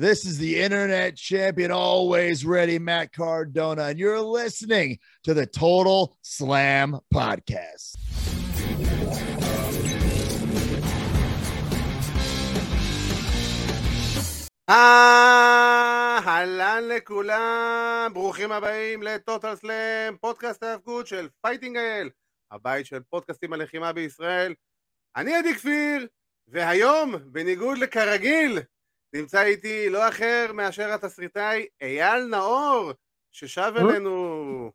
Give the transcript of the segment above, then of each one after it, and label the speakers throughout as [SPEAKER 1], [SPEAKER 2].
[SPEAKER 1] This is the internet champion, always ready, Matt Cardona, and you're listening to the Total Slam Podcast.
[SPEAKER 2] אהלן לכולם, ברוכים הבאים לטוטל סלאם, פודקאסט ההאבקות של Fighting IL, הבית של פודקאסטים הלחימה בישראל. אני עדי כפיר, והיום, בניגוד לכרגיל, נמצא איתי לא אחר מאשר התסריטאי אייל נאור, ששב אלינו.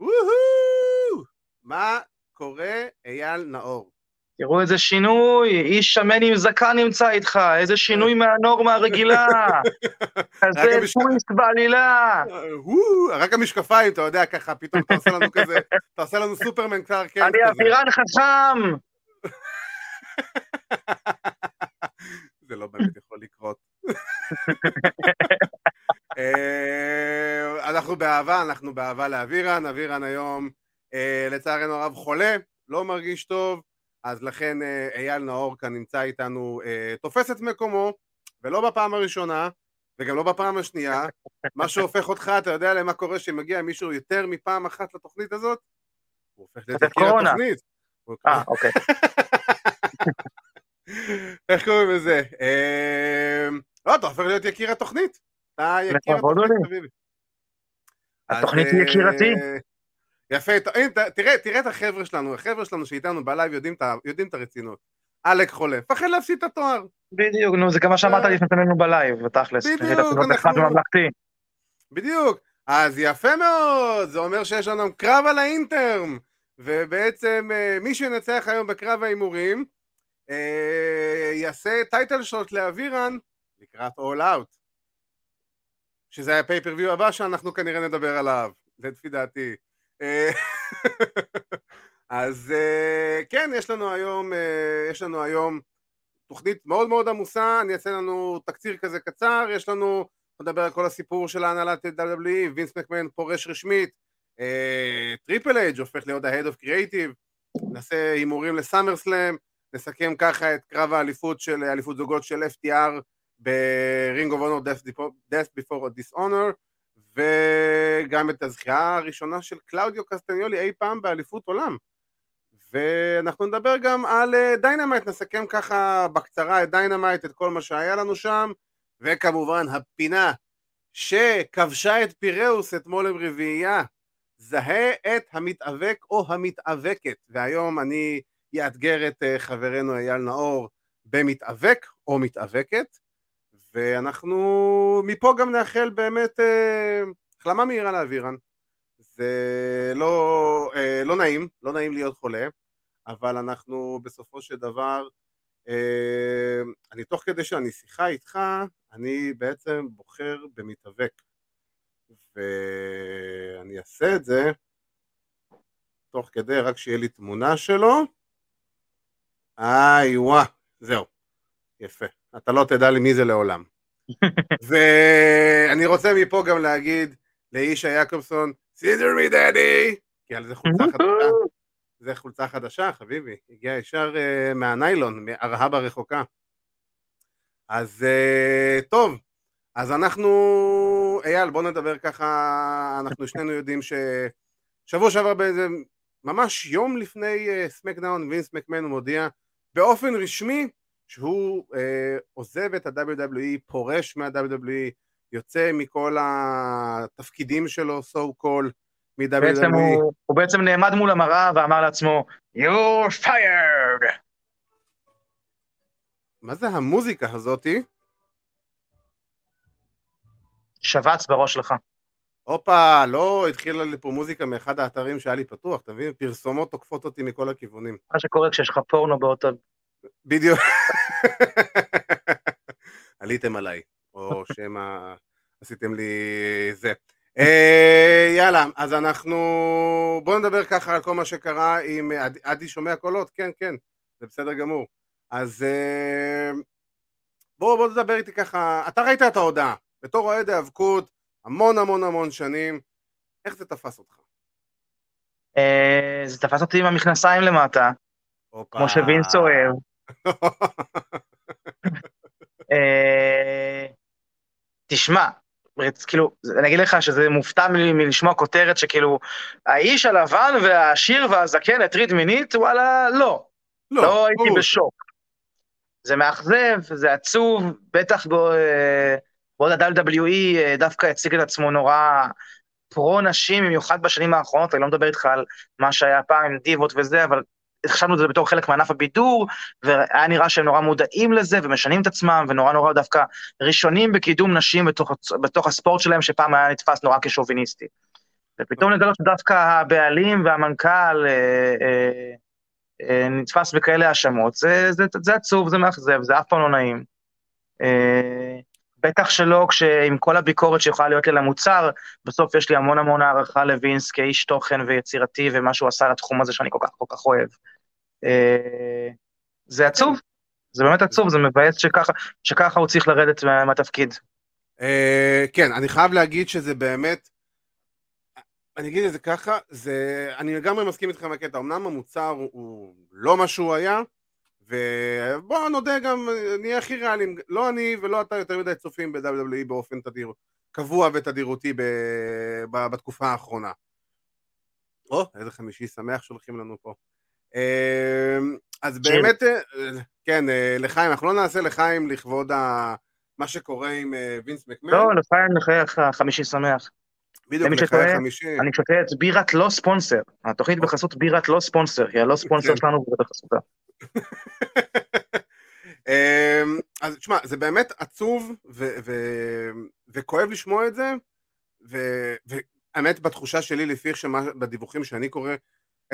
[SPEAKER 2] וואו! מה קורה, אייל נאור?
[SPEAKER 3] תראו איזה שינוי, איש שמן עם זקן נמצא איתך, איזה שינוי מהנורמה הרגילה. כזה טוויסט בעלילה.
[SPEAKER 2] רק המשקפיים, אתה יודע, ככה, פתאום אתה עושה לנו כזה, אתה עושה לנו סופרמן קלאר קנט
[SPEAKER 3] אני אבירן חכם.
[SPEAKER 2] זה לא באמת יכול לקרות. אה, אנחנו באהבה, אנחנו באהבה לאבירן, אבירן היום אה, לצערנו הרב חולה, לא מרגיש טוב, אז לכן אה, אייל נאור כאן נמצא איתנו, תופס את מקומו, ולא בפעם הראשונה, וגם לא בפעם השנייה, מה שהופך אותך, אתה יודע למה קורה שמגיע מישהו יותר מפעם אחת לתוכנית הזאת? הוא הופך להיות יקיר התוכנית.
[SPEAKER 3] אה, אוקיי.
[SPEAKER 2] איך קוראים לזה? לא, אתה הופך להיות יקיר התוכנית. אתה יקיר התוכנית, חביבי.
[SPEAKER 3] התוכנית היא יקירתי.
[SPEAKER 2] יפה, תראה, תראה את החבר'ה שלנו, החבר'ה שלנו שאיתנו בלייב יודעים, את הרצינות. עלק חולה, פחד להפסיד את התואר.
[SPEAKER 3] בדיוק, נו, זה גם מה שאמרת לפני שנינו בלייב, בתכלס.
[SPEAKER 2] בדיוק, אנחנו... בדיוק, אז יפה מאוד, זה אומר שיש לנו קרב על ה interim, ובעצם מי שינצח היום בקרב ההימורים, יעשה title shot לאבירן לקראת All Out. שזה ה pay-per-view הבא שאנחנו כנראה נדבר עליו, לפי דעתי. אז כן, יש לנו היום, יש לנו היום תוכנית מאוד מאוד עמוסה, אני אעשה לנו תקציר כזה קצר, יש לנו, נדבר על כל הסיפור של ההנהלת WWE, וינס מקמן פורש רשמית, Triple H הופך להיות ה-Head of Creative, נעשה הימורים ל SummerSlam, נסכם ככה את קרב האליפות של, אליפות זוגות של FTR ב-Ring of Honor Death Before Dishonor וגם את הזכייה הראשונה של קלאודיו קסטניולי אי פעם באליפות עולם. ואנחנו נדבר גם על Dynamite, נסכם ככה בקצרה את Dynamite, את כל מה שהיה לנו שם וכמובן הפינה שכבשה את פיראוס אתמול עם רביעייה זהה את המתאבק או המתאבקת. והיום אני יאתגר את חברנו אייל נאור במתאבק או מתאבקת ואנחנו מפה גם נאחל באמת החלמה מהירה לאבירן זה לא, לא נעים, לא נעים להיות חולה אבל אנחנו בסופו של דבר אני תוך כדי שאני שיחה איתך אני בעצם בוחר במתאבק. ואני אעשה את זה תוך כדי רק שיהיה לי תמונה שלו איי וואה, זהו, יפה. אתה לא תדע לי מי זה לעולם. ואני רוצה מפה גם להגיד לאישה יעקובסון, סידר מי דדי! כי על זה חולצה חדשה. זה חולצה חדשה, חביבי. הגיע ישר uh, מהניילון, מארהב הרחוקה. אז uh, טוב, אז אנחנו, אייל, בוא נדבר ככה, אנחנו שנינו יודעים ששבוע שעבר באיזה, ממש יום לפני סמקדאון, וינס מקמן מודיע באופן רשמי שהוא אה, עוזב את ה-WWE, פורש מה-WWE, יוצא מכל התפקידים שלו, so called,
[SPEAKER 3] מ-WWE. בעצם הוא, הוא בעצם נעמד מול המראה ואמר לעצמו, you're fired!
[SPEAKER 2] מה זה המוזיקה הזאתי?
[SPEAKER 3] שבץ בראש שלך.
[SPEAKER 2] הופה, לא התחילה לי פה מוזיקה מאחד האתרים שהיה לי פתוח, אתה מבין? פרסומות תוקפות אותי מכל הכיוונים.
[SPEAKER 3] מה שקורה כשיש לך פורנו באותו...
[SPEAKER 2] בדיוק. עליתם עליי, או שמא עשיתם לי זה. אה, יאללה, אז אנחנו... בואו נדבר ככה על כל מה שקרה עם... עדי שומע קולות? כן, כן, זה בסדר גמור. אז אה, בואו בוא נדבר איתי ככה, אתה ראית את ההודעה, בתור אוהד האבקות, המון המון המון שנים, איך זה תפס אותך?
[SPEAKER 3] זה תפס אותי עם המכנסיים למטה, כמו שווינס אוהב. תשמע, כאילו, אני אגיד לך שזה מופתע מלשמוע כותרת שכאילו, האיש הלבן והעשיר והזקן הטריד מינית, וואלה, לא. לא, לא הייתי בשוק. זה מאכזב, זה עצוב, בטח אה, בעוד ה-WWE אה, דווקא הציג את עצמו נורא פרו-נשים, במיוחד בשנים האחרונות, אני לא מדבר איתך על מה שהיה פעם עם דיבות וזה, אבל חשבנו את זה בתור חלק מענף הבידור, והיה נראה שהם נורא מודעים לזה ומשנים את עצמם, ונורא נורא דווקא ראשונים בקידום נשים בתוך, בתוך הספורט שלהם, שפעם היה נתפס נורא כשוביניסטי. ופתאום לגלות שדווקא הבעלים והמנכ"ל אה, אה, אה, נתפס בכאלה האשמות, זה, זה, זה עצוב, זה מאכזב, זה אף פעם לא נעים. אה, בטח שלא כשעם כל הביקורת שיכולה להיות לי למוצר, בסוף יש לי המון המון הערכה לווינס כאיש תוכן ויצירתי ומה שהוא עשה לתחום הזה שאני כל כך כל כך אוהב. אה, זה עצוב, זה באמת עצוב, זה מבאס שככה, שככה הוא צריך לרדת מהתפקיד.
[SPEAKER 2] אה, כן, אני חייב להגיד שזה באמת, אני אגיד את זה ככה, זה, אני לגמרי מסכים איתך מהקטע, אמנם המוצר הוא לא מה שהוא היה, ובוא נודה גם, נהיה הכי ריאליים, לא אני ולא אתה יותר מדי צופים ב-WWE באופן תדיר, קבוע ותדירותי ב, ב, בתקופה האחרונה. או, איזה חמישי שמח שהולכים לנו פה. אמ, אז באמת, אה, כן, אה, לחיים, אנחנו לא נעשה לחיים לכבוד ה... מה שקורה עם אה, וינס מקמן.
[SPEAKER 3] לא, לחיים לחייך חמישי שמח.
[SPEAKER 2] בדיוק, לחייך חמישי.
[SPEAKER 3] אני שותה את בירת לא ספונסר. התוכנית בחסות בירת לא ספונסר, היא הלא ספונסר כן. שלנו בחסותה.
[SPEAKER 2] אמ, אז תשמע, זה באמת עצוב וכואב לשמוע את זה, והאמת בתחושה שלי לפי איך בדיווחים שאני קורא,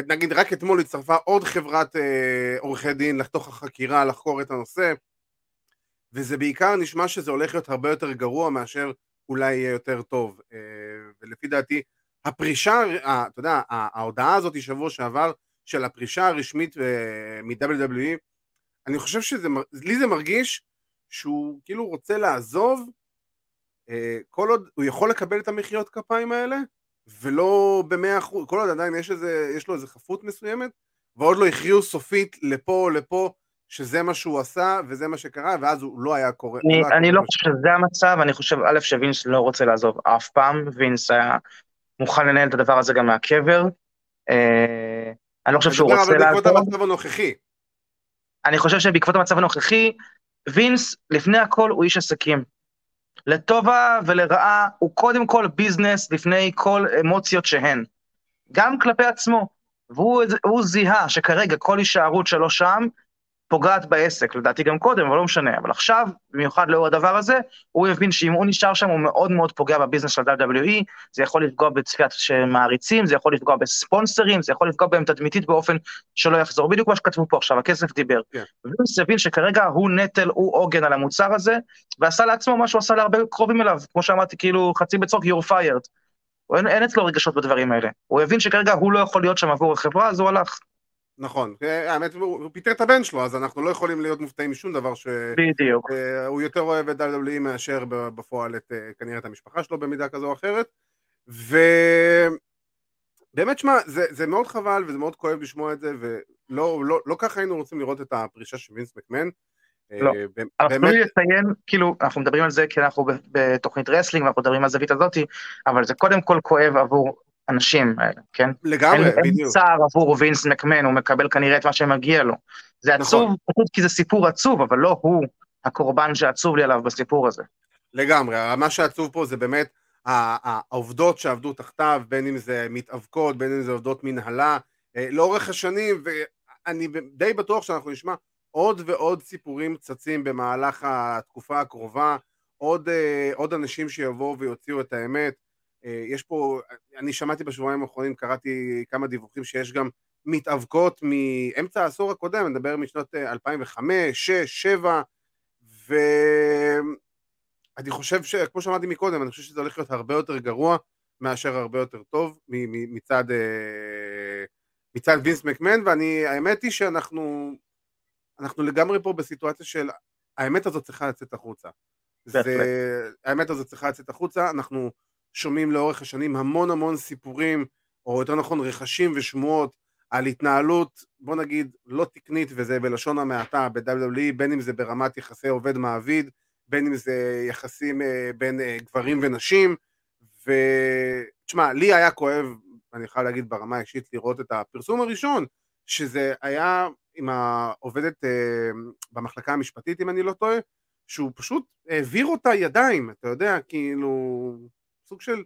[SPEAKER 2] נגיד רק אתמול הצטרפה עוד חברת אה, עורכי דין לתוך החקירה לחקור את הנושא, וזה בעיקר נשמע שזה הולך להיות הרבה יותר גרוע מאשר אולי יהיה יותר טוב. אה, ולפי דעתי, הפרישה, אה, אתה יודע, ההודעה הזאת שבוע שעבר של הפרישה הרשמית מ-WWE, אני חושב שזה, לי זה מרגיש שהוא כאילו רוצה לעזוב כל עוד הוא יכול לקבל את המחיאות כפיים האלה, ולא במאה אחוז, כל עוד עדיין יש, איזה, יש לו איזה חפות מסוימת, ועוד לא הכריעו סופית לפה או לפה שזה מה שהוא עשה וזה מה שקרה, ואז הוא לא היה קורה.
[SPEAKER 3] אני,
[SPEAKER 2] לא,
[SPEAKER 3] אני לא חושב שזה המצב, אני חושב, א', שווינס לא רוצה לעזוב אף פעם, וינס היה מוכן לנהל את הדבר הזה גם מהקבר. אה, אני לא חושב שהוא רוצה לעזוב.
[SPEAKER 2] בעקבות המצב הנוכחי.
[SPEAKER 3] אני חושב שבעקבות המצב הנוכחי, וינס, לפני הכל, הוא איש עסקים. לטובה ולרעה, הוא קודם כל ביזנס לפני כל אמוציות שהן. גם כלפי עצמו. והוא זיהה שכרגע כל הישארות שלו שם פוגעת בעסק, לדעתי גם קודם, אבל לא משנה. אבל עכשיו, במיוחד לאור הדבר הזה, הוא הבין שאם הוא נשאר שם, הוא מאוד מאוד פוגע בביזנס של WWE, זה יכול לפגוע בצפיית מעריצים, זה יכול לפגוע בספונסרים, זה יכול לפגוע בהם תדמיתית באופן שלא יחזור. בדיוק מה שכתבו פה עכשיו, הכסף דיבר. Yeah. כן. וווינס הבין שכרגע הוא נטל, הוא עוגן על המוצר הזה, ועשה לעצמו מה שהוא עשה להרבה קרובים אליו, כמו שאמרתי, כאילו חצי בצחוק, you're fired. אין, אין אצלו רגשות בדברים האלה. הוא הבין שכרגע הוא לא יכול להיות שם עבור החברה, אז הוא הלך.
[SPEAKER 2] נכון, האמת הוא פיטר את הבן שלו אז אנחנו לא יכולים להיות מופתעים משום דבר שהוא
[SPEAKER 3] בדיוק.
[SPEAKER 2] uh, יותר אוהב את WWE מאשר בפועל את uh, כנראה את המשפחה שלו במידה כזו או אחרת. ובאמת שמע זה, זה מאוד חבל וזה מאוד כואב לשמוע את זה ולא לא, לא ככה היינו רוצים לראות את הפרישה של וינס מקמן.
[SPEAKER 3] אה, לא, אנחנו באמת... לציין, כאילו, אנחנו מדברים על זה כי אנחנו בתוכנית wrestling ואנחנו מדברים על הזווית הזאתי, אבל זה קודם כל כואב עבור האנשים האלה, כן?
[SPEAKER 2] לגמרי, אין, בדיוק.
[SPEAKER 3] אין צער עבור וינס מקמן, הוא מקבל כנראה את מה שמגיע לו. זה עצוב, נכון. פשוט כי זה סיפור עצוב, אבל לא הוא הקורבן שעצוב לי עליו בסיפור הזה.
[SPEAKER 2] לגמרי, מה שעצוב פה זה באמת העובדות שעבדו תחתיו, בין אם זה מתאבקות, בין אם זה עובדות מנהלה, אה, לאורך השנים, ואני די בטוח שאנחנו נשמע עוד ועוד סיפורים צצים במהלך התקופה הקרובה, עוד, אה, עוד אנשים שיבואו ויוציאו את האמת. אה, יש פה, אני שמעתי בשבועיים האחרונים, קראתי כמה דיווחים שיש גם מתאבקות מאמצע העשור הקודם, אני מדבר משנות 2005, 6, 7, ואני חושב ש... כמו שאמרתי מקודם, אני חושב שזה הולך להיות הרבה יותר גרוע מאשר הרבה יותר טוב מצד, אה, מצד וינס מקמן, ואני, האמת היא שאנחנו אנחנו לגמרי פה בסיטואציה של האמת הזאת צריכה לצאת החוצה. זה, האמת הזאת צריכה לצאת החוצה, אנחנו שומעים לאורך השנים המון המון סיפורים, או יותר נכון רכשים ושמועות על התנהלות, בוא נגיד, לא תקנית וזה בלשון המעטה ב-WWE, בין אם זה ברמת יחסי עובד מעביד, בין אם זה יחסים אה, בין אה, גברים ונשים, ותשמע, לי היה כואב, אני חייב להגיד ברמה האישית, לראות את הפרסום הראשון, שזה היה עם העובדת אה, במחלקה המשפטית, אם אני לא טועה, שהוא פשוט העביר אותה ידיים, אתה יודע, כאילו, סוג של...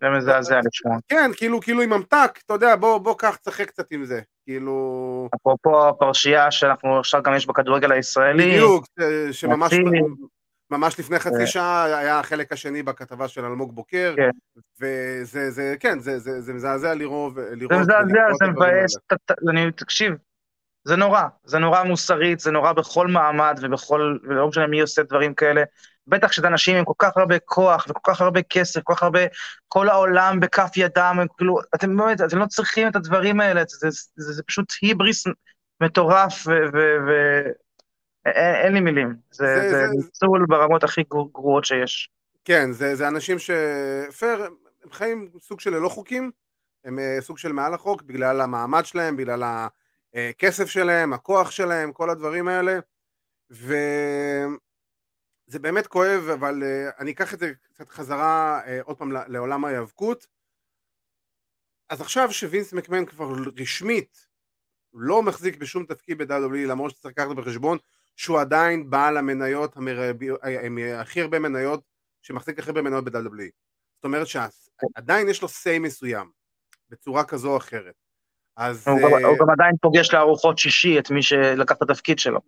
[SPEAKER 3] זה מזעזע לשמוע.
[SPEAKER 2] כן, כאילו, כאילו עם ממתק, אתה יודע, בוא, בוא קח, תשחק קצת עם זה, כאילו...
[SPEAKER 3] אפרופו הפרשייה שאנחנו עכשיו גם יש בכדורגל הישראלי.
[SPEAKER 2] בדיוק, שממש... ממש לפני חצי כן. שעה היה החלק השני בכתבה של אלמוג בוקר, כן. וזה, זה, כן, זה, זה, זה מזעזע לראות.
[SPEAKER 3] זה מזעזע, זה מבאס, אני, תקשיב, זה נורא, זה נורא מוסרית, זה נורא בכל מעמד ובכל, ולא משנה מי עושה דברים כאלה. בטח כשזה אנשים עם כל כך הרבה כוח וכל כך הרבה כסף, כל כך הרבה, כל העולם בכף ידם, כאילו, אתם באמת, אתם לא צריכים את הדברים האלה, זה, זה, זה, זה פשוט היבריס מטורף, ואין לי מילים. זה, ניצול ברמות הכי גרועות שיש.
[SPEAKER 2] כן, זה, זה אנשים ש... פייר, הם חיים סוג של ללא חוקים, הם אה, סוג של מעל החוק, בגלל המעמד שלהם, בגלל. הכסף שלהם, הכוח שלהם, כל הדברים האלה, וזה באמת כואב, אבל אה, אני אקח את זה קצת חזרה אה, עוד פעם לעולם ההיאבקות. אז עכשיו שווינס מקמן כבר רשמית לא מחזיק בשום תפקיד ב-WWE, למרות שצריך לקחת בחשבון שהוא עדיין בעל המניות המרבי, אה, הכי הרבה מניות, שמחזיק הכי הרבה מניות ב-WWE. זאת אומרת שעדיין יש לו say מסוים, בצורה כזו או אחרת.
[SPEAKER 3] אז... הוא, uh... הוא גם עדיין פוגש לארוחות שישי את מי שלקח את התפקיד שלו.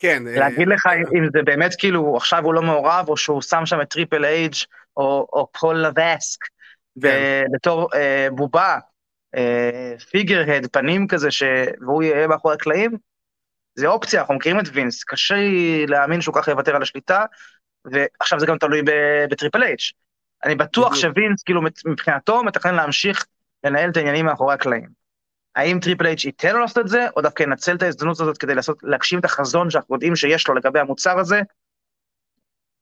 [SPEAKER 2] כן.
[SPEAKER 3] אה, להגיד. לך אם זה באמת כאילו עכשיו הוא לא מעורב, או שהוא שם שם את טריפל אייץ' או, או פול לבסק, כן. בתור uh, בובה, figure uh, head, פנים כזה. והוא יהיה מאחורי הקלעים, זה אופציה, אנחנו מכירים את וינס, קשה להאמין שהוא ככה יוותר על השליטה, ועכשיו זה גם תלוי בטריפל אייץ'. אני בטוח שווינס, כאילו מבחינתו, מתכנן להמשיך לנהל את העניינים מאחורי הקלעים. האם טריפל אייץ' ייתן לו לעשות את זה, או דווקא ינצל את ההזדמנות הזאת כדי לעשות, להגשים את החזון שאנחנו יודעים שיש לו לגבי המוצר הזה,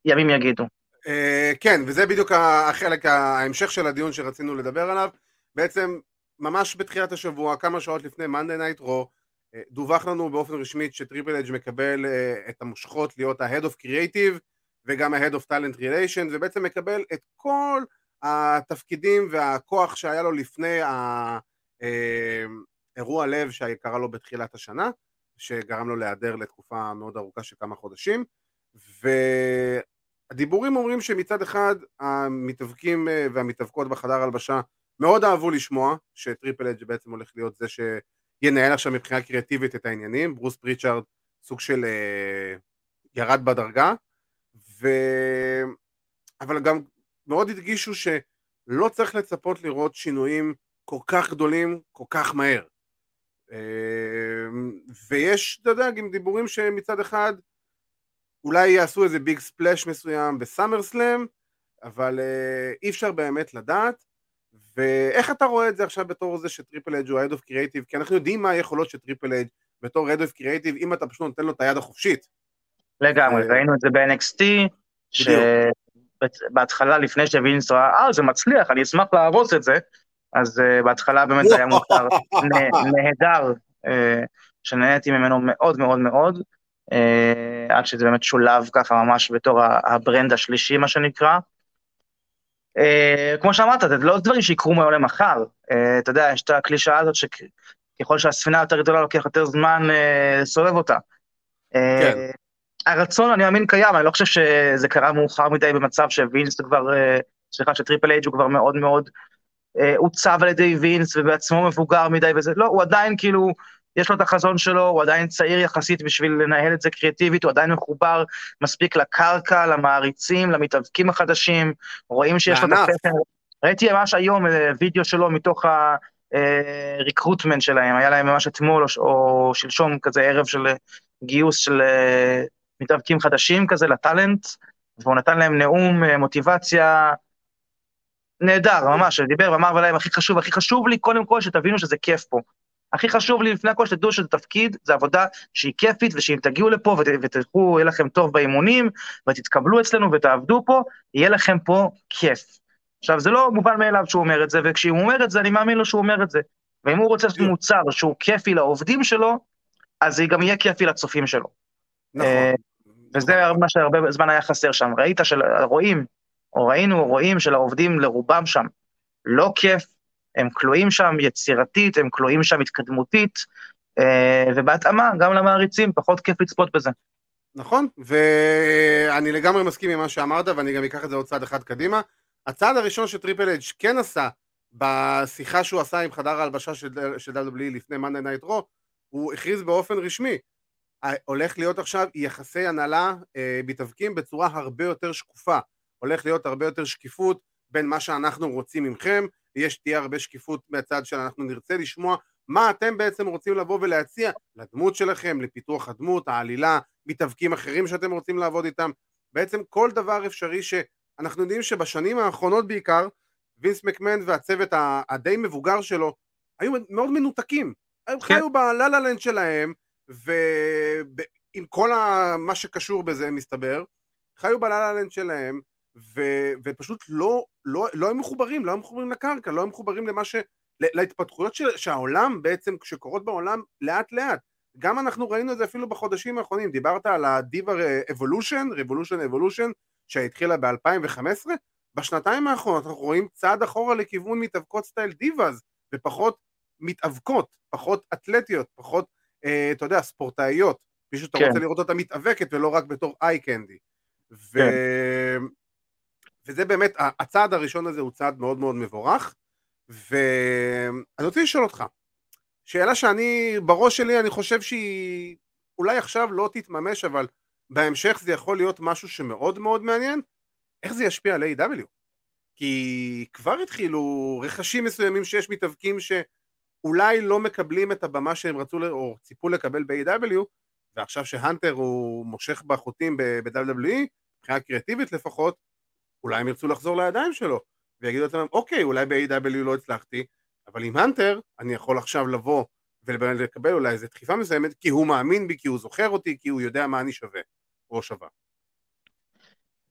[SPEAKER 3] ימים יגידו.
[SPEAKER 2] Uh, כן, וזה בדיוק החלק, ההמשך של הדיון שרצינו לדבר עליו. בעצם, ממש בתחילת השבוע, כמה שעות לפני Monday Night Raw, uh, דווח לנו באופן רשמי שטריפל אייץ' מקבל uh, את המושכות להיות ה-Head of Creative וגם ה-Head of Talent Relation, ובעצם מקבל את כל התפקידים והכוח שהיה לו לפני ה... אמ, אירוע לב שקרה לו בתחילת השנה, שגרם לו להיעדר לתקופה מאוד ארוכה של כמה חודשים, והדיבורים אומרים שמצד אחד המתאבקים אה, והמתאבקות בחדר הלבשה מאוד אהבו לשמוע שטריפל אג' בעצם הולך להיות זה שינהל עכשיו מבחינה קריאטיבית את העניינים, ברוס פריצ'ארד סוג של אה, ירד בדרגה, ו... אבל גם מאוד הדגישו שלא צריך לצפות לראות שינויים כל כך גדולים כל כך מהר. אמ, ויש, אתה יודע, גם דיבורים שמצד אחד אולי יעשו איזה big splash מסוים ב-SummerSlam, אבל אה, אי אפשר באמת לדעת. ואיך אתה רואה את זה עכשיו בתור זה שטריפל אייץ' הוא ה-Head of Creative? כי אנחנו יודעים מה היכולות של טריפל אייץ' בתור Head of Creative, אם אתה פשוט נותן לו את היד החופשית.
[SPEAKER 3] לגמרי, אה, ראינו את זה ב-NXT, שבהתחלה לפני שווינס ראה, אה זה מצליח, אני אשמח להרוס את זה, אז uh, בהתחלה באמת היה מוצר נהדר, uh, שנהניתי ממנו מאוד מאוד מאוד, uh, עד שזה באמת שולב ככה ממש בתור ה-brand השלישי, מה שנקרא. Uh, כמו שאמרת, זה לא דברים שיקרו מהיום למחר. Uh, אתה יודע, יש את הקלישאה הזאת שככל שהספינה יותר גדולה, לוקח יותר זמן uh, לסובב אותה. כן. הרצון, אני מאמין, קיים, אני לא חושב שזה קרה מאוחר מדי במצב שווינס כבר, סליחה, שטריפל אייג' הוא כבר מאוד מאוד עוצב אה, על ידי וינס ובעצמו מבוגר מדי וזה, לא, הוא עדיין כאילו, יש לו את החזון שלו, הוא עדיין צעיר יחסית בשביל לנהל את זה קריאטיבית, הוא עדיין מחובר מספיק לקרקע, למעריצים, למתאבקים החדשים, רואים שיש לו את הפטר. ראיתי ממש היום אה, וידאו שלו מתוך הריקרוטמנט אה, שלהם, היה להם ממש אתמול או שלשום כזה ערב של גיוס של מתאבקים חדשים כזה לטאלנט, והוא נתן להם נאום מוטיבציה נהדר, ממש, דיבר ואמר להם, הכי חשוב, הכי חשוב לי קודם כל שתבינו שזה כיף פה. הכי חשוב לי לפני הכל שתדעו שזה תפקיד, זה עבודה שהיא כיפית, ושאם תגיעו לפה ות, ותלכו, יהיה לכם טוב באימונים, ותתקבלו אצלנו ותעבדו פה, יהיה לכם פה כיף. עכשיו, זה לא מובן מאליו שהוא אומר את זה, וכשהוא אומר את זה, אני מאמין לו שהוא אומר את זה. ואם הוא רוצה לעשות מוצר שהוא כיפי לעובדים שלו, אז זה גם יהיה כיפי לצופים שלו.
[SPEAKER 2] נכון. אה,
[SPEAKER 3] וזה מה שהרבה זמן היה חסר שם. ראית של רואים, או ראינו רואים של העובדים לרובם שם. לא כיף, הם כלואים שם יצירתית, הם כלואים שם התקדמותית, אה, ובהתאמה גם למעריצים, פחות כיף לצפות בזה.
[SPEAKER 2] נכון, ואני לגמרי מסכים עם מה שאמרת, ואני גם אקח את זה עוד צעד אחד קדימה. הצעד הראשון שטריפל אייץ' כן עשה בשיחה שהוא עשה עם חדר ההלבשה של, של WWE לפני Monday Night Raw, הוא הכריז באופן רשמי, הולך להיות עכשיו יחסי הנהלה אה, מתאבקים בצורה הרבה יותר שקופה, הולך להיות הרבה יותר שקיפות בין מה שאנחנו רוצים ממכם, יש תהיה הרבה שקיפות מהצד שאנחנו נרצה לשמוע מה אתם בעצם רוצים לבוא ולהציע לדמות שלכם, לפיתוח הדמות, העלילה, מתאבקים אחרים שאתם רוצים לעבוד איתם, בעצם כל דבר אפשרי שאנחנו יודעים שבשנים האחרונות בעיקר וינס מקמן והצוות הדי מבוגר שלו היו מאוד מנותקים, הם כן. חיו בלה לה לנד שלהם ועם כל מה שקשור בזה מסתבר, חיו בלה לה לנד שלהם ו, ופשוט לא, לא, לא היו מחוברים, לא היו מחוברים לקרקע, לא היו מחוברים למה ש... להתפתחויות של, שהעולם בעצם, שקורות בעולם לאט לאט. גם אנחנו ראינו את זה אפילו בחודשים האחרונים, דיברת על ה-Diva Evolution, Revolution Evolution, שהתחילה ב-2015, בשנתיים האחרונות אנחנו רואים צעד אחורה לכיוון מתאבקות סטייל דיבאז, ופחות מתאבקות, פחות אתלטיות, פחות, אה, אתה יודע, ספורטאיות. מישהו שאתה כן. רוצה לראות אותה מתאבקת ולא רק בתור איי קנדי. ו... וזה באמת, הצעד הראשון הזה הוא צעד מאוד מאוד מבורך. ואני רוצה לשאול אותך, שאלה שאני, בראש שלי אני חושב שהיא אולי עכשיו לא תתממש, אבל בהמשך זה יכול להיות משהו שמאוד מאוד מעניין, איך זה ישפיע על A.W. כי כבר התחילו רכשים מסוימים שיש מתאבקים שאולי לא מקבלים את הבמה שהם רצו או ציפו לקבל ב-A.W. ועכשיו שהאנטר הוא מושך בחוטים ב-WWE, מבחינה קריאטיבית לפחות, אולי הם ירצו לחזור לידיים שלו. ויגידו לעצמם, אוקיי, אולי ב-AW לא הצלחתי, אבל עם האנטר אני יכול עכשיו לבוא ולקבל אולי איזו דחיפה מסוימת, כי הוא מאמין בי, כי הוא זוכר אותי, כי הוא יודע מה אני שווה, או שווה.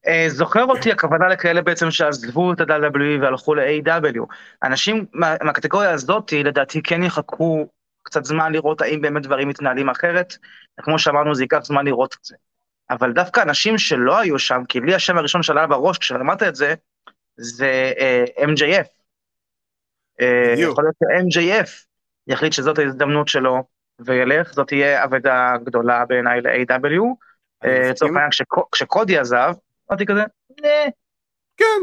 [SPEAKER 3] אה, זוכר אותי, הכוונה לכאלה בעצם שעזבו את ה-WWE והלכו ל-AW. אנשים מהקטגוריה הזאת, לדעתי, כן יחכו קצת זמן לראות האם באמת דברים מתנהלים אחרת. כמו שאמרנו, זה ייקח זמן לראות את זה. אבל דווקא אנשים שלא היו שם, כי לי השם הראשון שעלה בראש כשאמרת את זה, זה uh, אה, MJF. Uh, אה, יכול להיות ש-MJF יחליט שזאת ההזדמנות שלו וילך, זאת תהיה אבדה גדולה בעיניי ל-AEW. אה, לצורך העניין, כשקודי עזב, אמרתי כזה,
[SPEAKER 2] כן.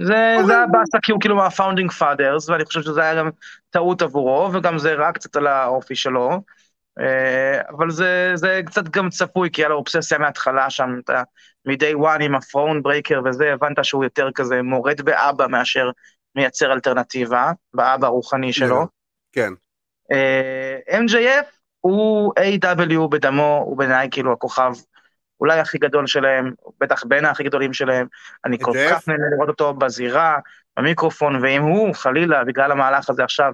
[SPEAKER 3] זה היה באסה כי הוא כאילו מה-founding fathers, ואני חושב שזה היה גם טעות עבורו, וגם זה רע קצת על האופי שלו. אבל זה, זה קצת גם צפוי, כי היה לו אובססיה מההתחלה שם, אתה מ-day one עם ה-throne breaker וזה, הבנת שהוא יותר כזה מורד באבא מאשר מייצר אלטרנטיבה, באבא הרוחני שלו.
[SPEAKER 2] כן.
[SPEAKER 3] Uh, אה, MJF הוא A.E.W. בדמו, הוא בעיניי כאילו הכוכב אולי הכי גדול שלהם, בטח בין הכי גדולים שלהם. אני כל כך נהנה לראות אותו בזירה, במיקרופון, ואם הוא, חלילה, בגלל המהלך הזה עכשיו,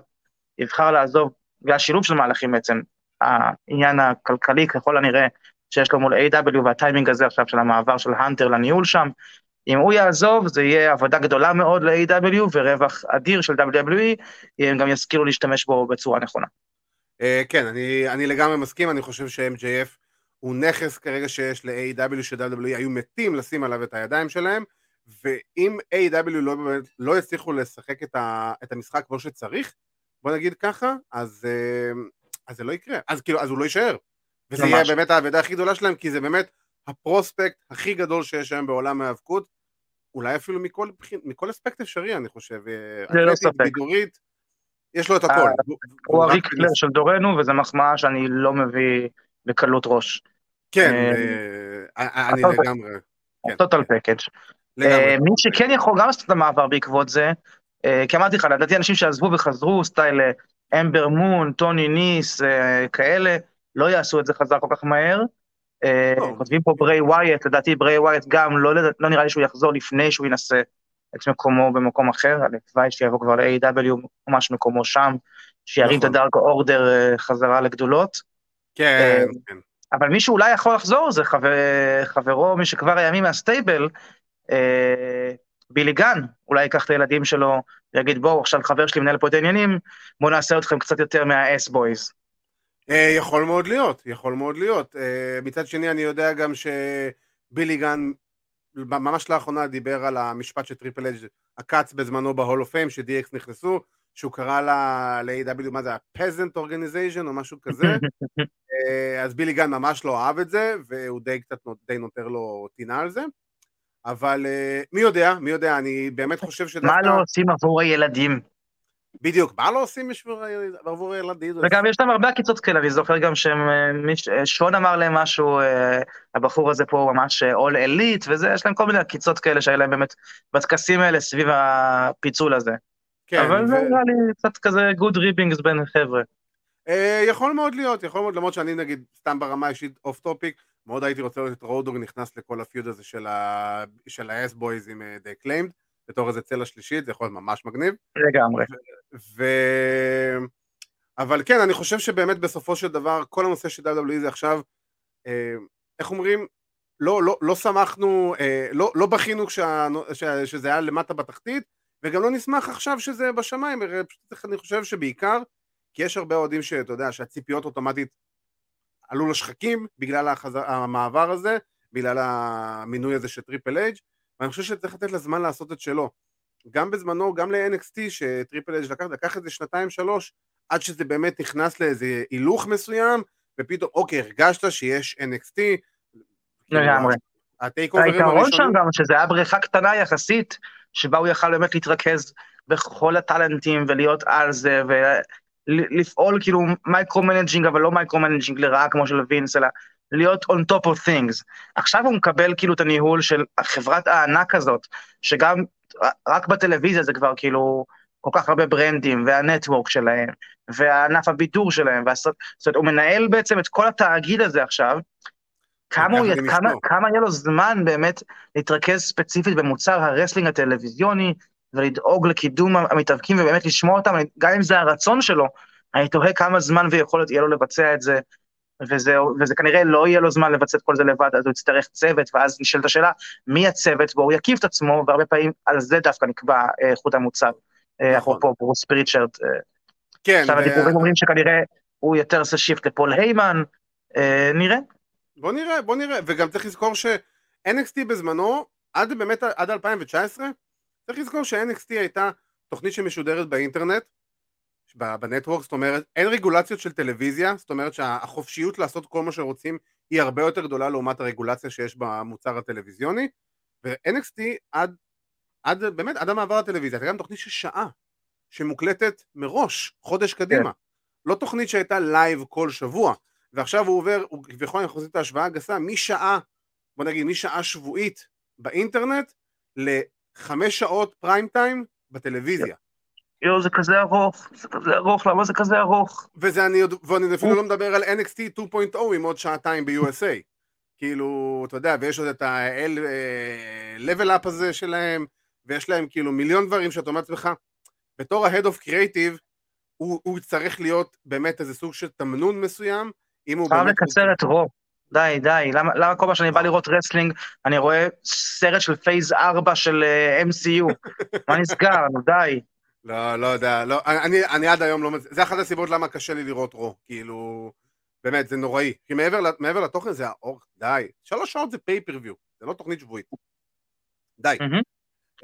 [SPEAKER 3] יבחר לעזוב, בגלל שילוב של מהלכים בעצם, העניין הכלכלי ככל הנראה שיש לו מול A.W. והטיימינג הזה עכשיו של המעבר של האנטר לניהול שם, אם הוא יעזוב זה יהיה עבודה גדולה מאוד ל-A.W. ורווח אדיר של WWE, הם גם ישכילו להשתמש בו בצורה נכונה.
[SPEAKER 2] Uh, כן, אני, אני לגמרי מסכים, אני חושב ש-MJF הוא נכס כרגע שיש ל-A.W. ש-WWE היו מתים לשים עליו את הידיים שלהם, ואם A.W. לא, לא יצליחו לשחק את, ה, את המשחק כמו שצריך, בוא נגיד ככה, אז, uh, אז זה לא יקרה, אז כאילו, אז הוא לא יישאר. וזה ממש. יהיה באמת האבדה הכי גדולה שלהם, כי זה באמת הפרוספקט הכי גדול שיש היום בעולם ההאבקות, אולי אפילו מכל, מכל אספקט אפשרי, אני חושב.
[SPEAKER 3] זה לא ספק.
[SPEAKER 2] בידורית, יש לו את הכל.
[SPEAKER 3] הוא הריק פלר של דורנו, וזו מחמאה שאני לא מביא בקלות ראש.
[SPEAKER 2] כן, אה, אה, אני לגמרי.
[SPEAKER 3] Total package. כן. מי שכן יכול גם לעשות את המעבר בעקבות זה, אה, כי אמרתי לך, לדעתי אנשים שעזבו וחזרו, סטייל אמבר מון, טוני ניס, כאלה, לא יעשו את זה חזר כל כך מהר. אה, לא. כותבים פה בריי ווייט, לדעתי בריי ווייט גם, לא, לא נראה לי שהוא יחזור לפני שהוא ינסה את מקומו במקום אחר, הלוואי שיבוא כבר ל-AEW, ממש מקומו שם, שירים את נכון. ה-Dark Order אה, חזרה לגדולות.
[SPEAKER 2] כן, אה, כן.
[SPEAKER 3] אבל מי שאולי יכול לחזור זה חבר, חברו מי שכבר הימים מה-stable, בילי גן, אולי ייקח את הילדים שלו ויגיד בואו עכשיו חבר שלי מנהל פה את העניינים, בואו נעשה אתכם קצת יותר מה-Ass Boys.
[SPEAKER 2] אה, יכול מאוד להיות, יכול מאוד להיות. אה, מצד שני אני יודע גם שבילי גן ממש לאחרונה דיבר על המשפט שטריפל אייץ' עקץ בזמנו ב-Hall of Fame, ש-DX נכנסו, שהוא קרא ל-AW, מה זה, ה-Peasant Organization או משהו כזה, אה, אז בילי גן ממש לא אהב את זה, והוא די קצת, די נותר לו טינה על זה. אבל מי יודע, מי יודע, אני באמת חושב שדווקא...
[SPEAKER 3] מה לא עושים עבור הילדים?
[SPEAKER 2] בדיוק, מה לא עושים עבור הילדים?
[SPEAKER 3] וגם יש להם הרבה עקיצות כאלה, אני זוכר גם ששון אמר להם משהו, אה, הבחור הזה פה ממש אול אליט וזה, יש להם כל מיני עקיצות כאלה שהיה להם באמת בטקסים האלה סביב הפיצול הזה. כן. אבל זה נראה לי קצת כזה good ribbings בין חבר'ה.
[SPEAKER 2] אה, יכול מאוד להיות, יכול מאוד, למרות שאני נגיד, סתם ברמה אישית off topic, מאוד הייתי רוצה לראות את Road Dogg נכנס לכל ה-feud הזה של ה-Ass Boys עם The Acclaimed. בתור איזה צלע שלישית, זה יכול להיות ממש מגניב.
[SPEAKER 3] לגמרי.
[SPEAKER 2] ו... אבל כן, אני חושב שבאמת בסופו של דבר, כל הנושא של WWE זה עכשיו, אה, איך אומרים, לא, לא, לא שמחנו, אה, לא, לא בכינו כשה, ש, שזה היה למטה בתחתית, וגם לא נשמח עכשיו שזה בשמיים, פשוט אני חושב שבעיקר, כי יש הרבה אוהדים שאתה יודע, שהציפיות אוטומטית עלו לשחקים בגלל החזר, המעבר הזה, בגלל המינוי הזה של טריפל אייץ', ואני חושב שצריך לתת לה זמן לעשות את שלו. גם בזמנו, גם ל-NXT שטריפל אייץ' לקח, לקח איזה שנתיים שלוש עד שזה באמת נכנס לאיזה הילוך מסוים, ופתאום, אוקיי, הרגשת שיש NXT.
[SPEAKER 3] לגמרי. העיקרון שם גם שזה היה בריכה קטנה יחסית, שבה הוא יכל באמת להתרכז בכל הטאלנטים ולהיות על זה, ולפעול כאילו micromanaging, אבל לא micromanaging לרעה כמו של וינס, אלא להיות on top of things. עכשיו הוא מקבל כאילו את הניהול של חברת הענק הזאת, שגם רק בטלוויזיה זה כבר כאילו כל כך הרבה ברנדים, וה-network שלהם, והענף הבידור שלהם, והסרט, זאת אומרת, הוא מנהל בעצם את כל התאגיד הזה עכשיו, כמה, הוא, כמה, כמה יהיה לו זמן באמת להתרכז ספציפית במוצר הרסלינג הטלוויזיוני, ולדאוג לקידום המתאבקים ובאמת לשמוע אותם, גם אם זה הרצון שלו, אני תוהה כמה זמן ויכולת יהיה לו לבצע את זה וזה, וזה כנראה לא יהיה לו זמן לבצע את כל זה לבד, אז הוא יצטרך צוות, ואז נשאלת השאלה, מי הצוות, והוא יקיף את עצמו, והרבה פעמים על זה דווקא נקבע אה, איכות המוצר. אה, נכון. אפרופו ברוס פריצ'רד. אה. כן. עכשיו הדיבורים אומרים שכנראה הוא יותר עושה שיפט לפול היימן, נראה.
[SPEAKER 2] בוא נראה, בוא נראה, וגם צריך לזכור ש-NXT בזמנו, עד באמת, עד 2019, צריך לזכור ש-NXT הייתה תוכנית שמשודרת באינטרנט, ב network, זאת אומרת אין רגולציות של טלוויזיה, זאת אומרת שהחופשיות לעשות כל מה שרוצים היא הרבה יותר גדולה לעומת הרגולציה שיש במוצר הטלוויזיוני ו-NXT עד, עד באמת עד המעבר לטלוויזיה, הייתה גם תוכנית של שעה שמוקלטת מראש, חודש קדימה, כן. לא תוכנית שהייתה live כל שבוע ועכשיו הוא עובר, הוא כביכול אנחנו עושים את ההשוואה הגסה, משעה, בוא נגיד משעה שבועית באינטרנט לחמש שעות prime time בטלוויזיה.
[SPEAKER 3] יואו, זה כזה ארוך, זה כזה ארוך, למה זה כזה ארוך?
[SPEAKER 2] וזה אני עוד, ואני אפילו לא מדבר על NXT 2.0 עם עוד שעתיים ב-USA. כאילו, אתה יודע, ויש עוד את ה-level up הזה שלהם, ויש להם כאילו מיליון דברים שאתה אומר לעצמך, בתור ה-Head of Creative, הוא, הוא צריך להיות באמת איזה סוג של תמנון מסוים, אם הוא
[SPEAKER 3] באמת... אפשר לקצר את רו. די, די, למה, למה כל פעם שאני בא לראות wrestling, אני רואה סרט של phase 4 של uh, MCU? מה נסגר? די.
[SPEAKER 2] לא, לא יודע, לא, אני, אני עד היום לא, זה אחת הסיבות למה קשה לי לראות רו, כאילו, באמת, זה נוראי, כי מעבר, מעבר לתוכן זה האורך, די, שלוש שעות זה pay-per-view, זה לא תוכנית שבועית, די. Mm-hmm.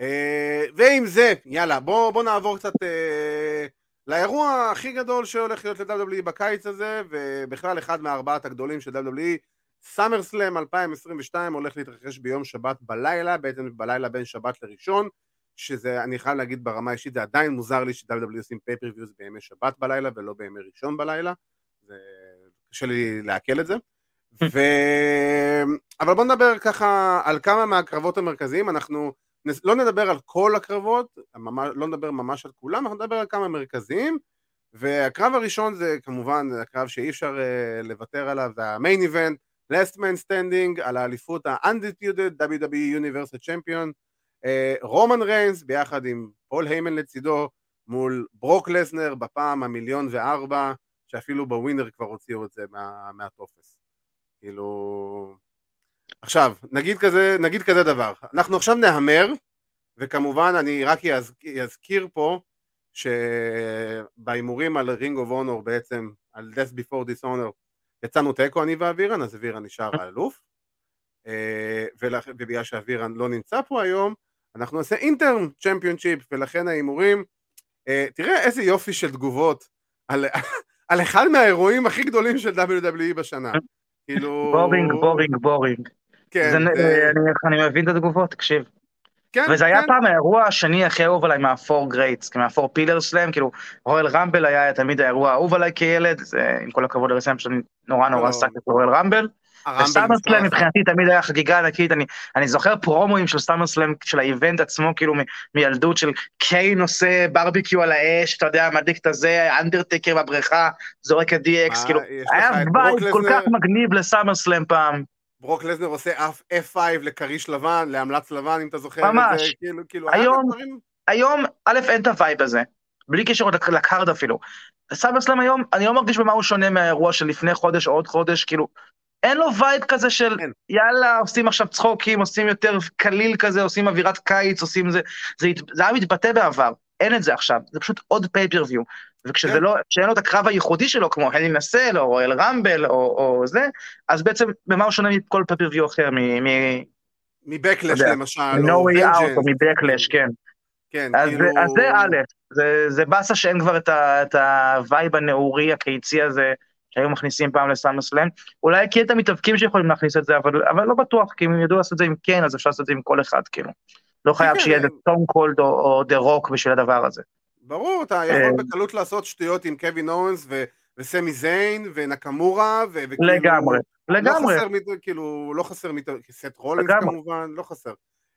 [SPEAKER 2] אה, ועם זה, יאללה, בוא, בוא נעבור קצת אה, לאירוע הכי גדול שהולך להיות ל-WWE בקיץ הזה, ובכלל אחד מהארבעת הגדולים של WWE, סאמר סלאם 2022 הולך להתרחש ביום שבת בלילה, בעצם בלילה בין שבת לראשון, שזה, אני חייב להגיד ברמה האישית, זה עדיין מוזר לי ש-WWE עושים pay-per-views בימי שבת בלילה ולא בימי ראשון בלילה, זה קשה לי לעכל את זה. ו... אבל בוא נדבר ככה על כמה מהקרבות המרכזיים, אנחנו לא נדבר על כל הקרבות, לא נדבר ממש על כולם, אנחנו נדבר על כמה מרכזיים, והקרב הראשון זה כמובן הקרב שאי אפשר uh, לוותר עליו, זה המיין איבנט, last man standing, על האליפות ה-undisputed WWE Universal Champion, אה, רומן ריינס ביחד עם פול היימן לצידו מול ברוק לסנר בפעם המיליון וארבע שאפילו בווינר כבר הוציאו את זה מה, מהטופס. כאילו עכשיו נגיד כזה, נגיד כזה דבר. אנחנו עכשיו נהמר וכמובן אני רק אזכיר פה שבהימורים על Ring of Honor בעצם על Death Before Dishonor, יצאנו תיקו אני ואבירן, אז אבירן נשאר האלוף, ובגלל שאבירן לא נמצא פה היום, אנחנו נעשה interim championship, ולכן ההימורים, תראה איזה יופי של תגובות על, על אחד מהאירועים הכי גדולים של WWE בשנה. כאילו...
[SPEAKER 3] boring, boring, boring. כן. זה, זה... אני, אני מבין את התגובות, תקשיב. כן, וזה כן. היה פעם האירוע השני הכי אהוב עליי מה four greats, מה four pillars שלהם, כאילו רויאל ראמבל היה תמיד האירוע האהוב עליי כילד, זה עם כל הכבוד לרסלמניה אני נורא נורא עסק את רויאל ראמבל. וסאמר סלאם מבחינתי תמיד היה חגיגה ענקית, אני, אני זוכר פרומואים של סאמר סלאם, של ה event עצמו, כאילו מ, מילדות של קיין עושה ברביקיו על האש, אתה יודע, מדליק את הזה, אנדרטקר בבריכה, זורק את DX, כאילו, היה vibe כל כך מגניב לסאמר סלאם פעם.
[SPEAKER 2] ברוק לזנר עושה F5 לכריש לבן, לעמלץ לבן, אם אתה זוכר
[SPEAKER 3] ממש. את זה, כאילו, כאילו, היום, היום, א', אין את ה vibe הזה, בלי קשר ל card אפילו. סאמר סלאם היום, אני לא מרגיש במה הוא שונה מהאירוע של לפני חודש או עוד חודש, כאילו, אין לו vibe כזה של אין. יאללה, עושים עכשיו צחוקים, עושים יותר קליל כזה, עושים אווירת קיץ, עושים זה, זה, זה היה מתבטא בעבר, אין את זה עכשיו, זה פשוט עוד pay-per-view. וכשזה כן. לא, כשאין לו את הקרב הייחודי שלו, כמו הלי נסל, או אל רמבל, או, או זה, אז בעצם במה הוא שונה מכל pay-per-view אחר, מ...
[SPEAKER 2] מבקלאש למשל,
[SPEAKER 3] או No way out, או מבקלאש, כן. כן, אז, כאילו... אז זה א', זה, זה באסה שאין כבר את, ה, את ה vibe הנעורי, הקיצי הזה, שהיו מכניסים פעם לסאמר סלאם. אולי כי את המתאבקים שיכולים להכניס את זה, אבל, אבל לא בטוח, כי אם הם ידעו לעשות את זה עם כן, אז אפשר לעשות את זה עם כל אחד, כאילו. לא חייב כן, שיהיה את סטון קולד או דה רוק בשביל הדבר הזה.
[SPEAKER 2] ברור, אתה יכול אה, בקלות לעשות שטויות עם קווין אוונס וסמי זיין ונקמורה,
[SPEAKER 3] וכאילו... לגמרי,
[SPEAKER 2] לא לגמרי. לא חסר, כאילו, לא חסר, סת' רולינס כמובן, לא חסר.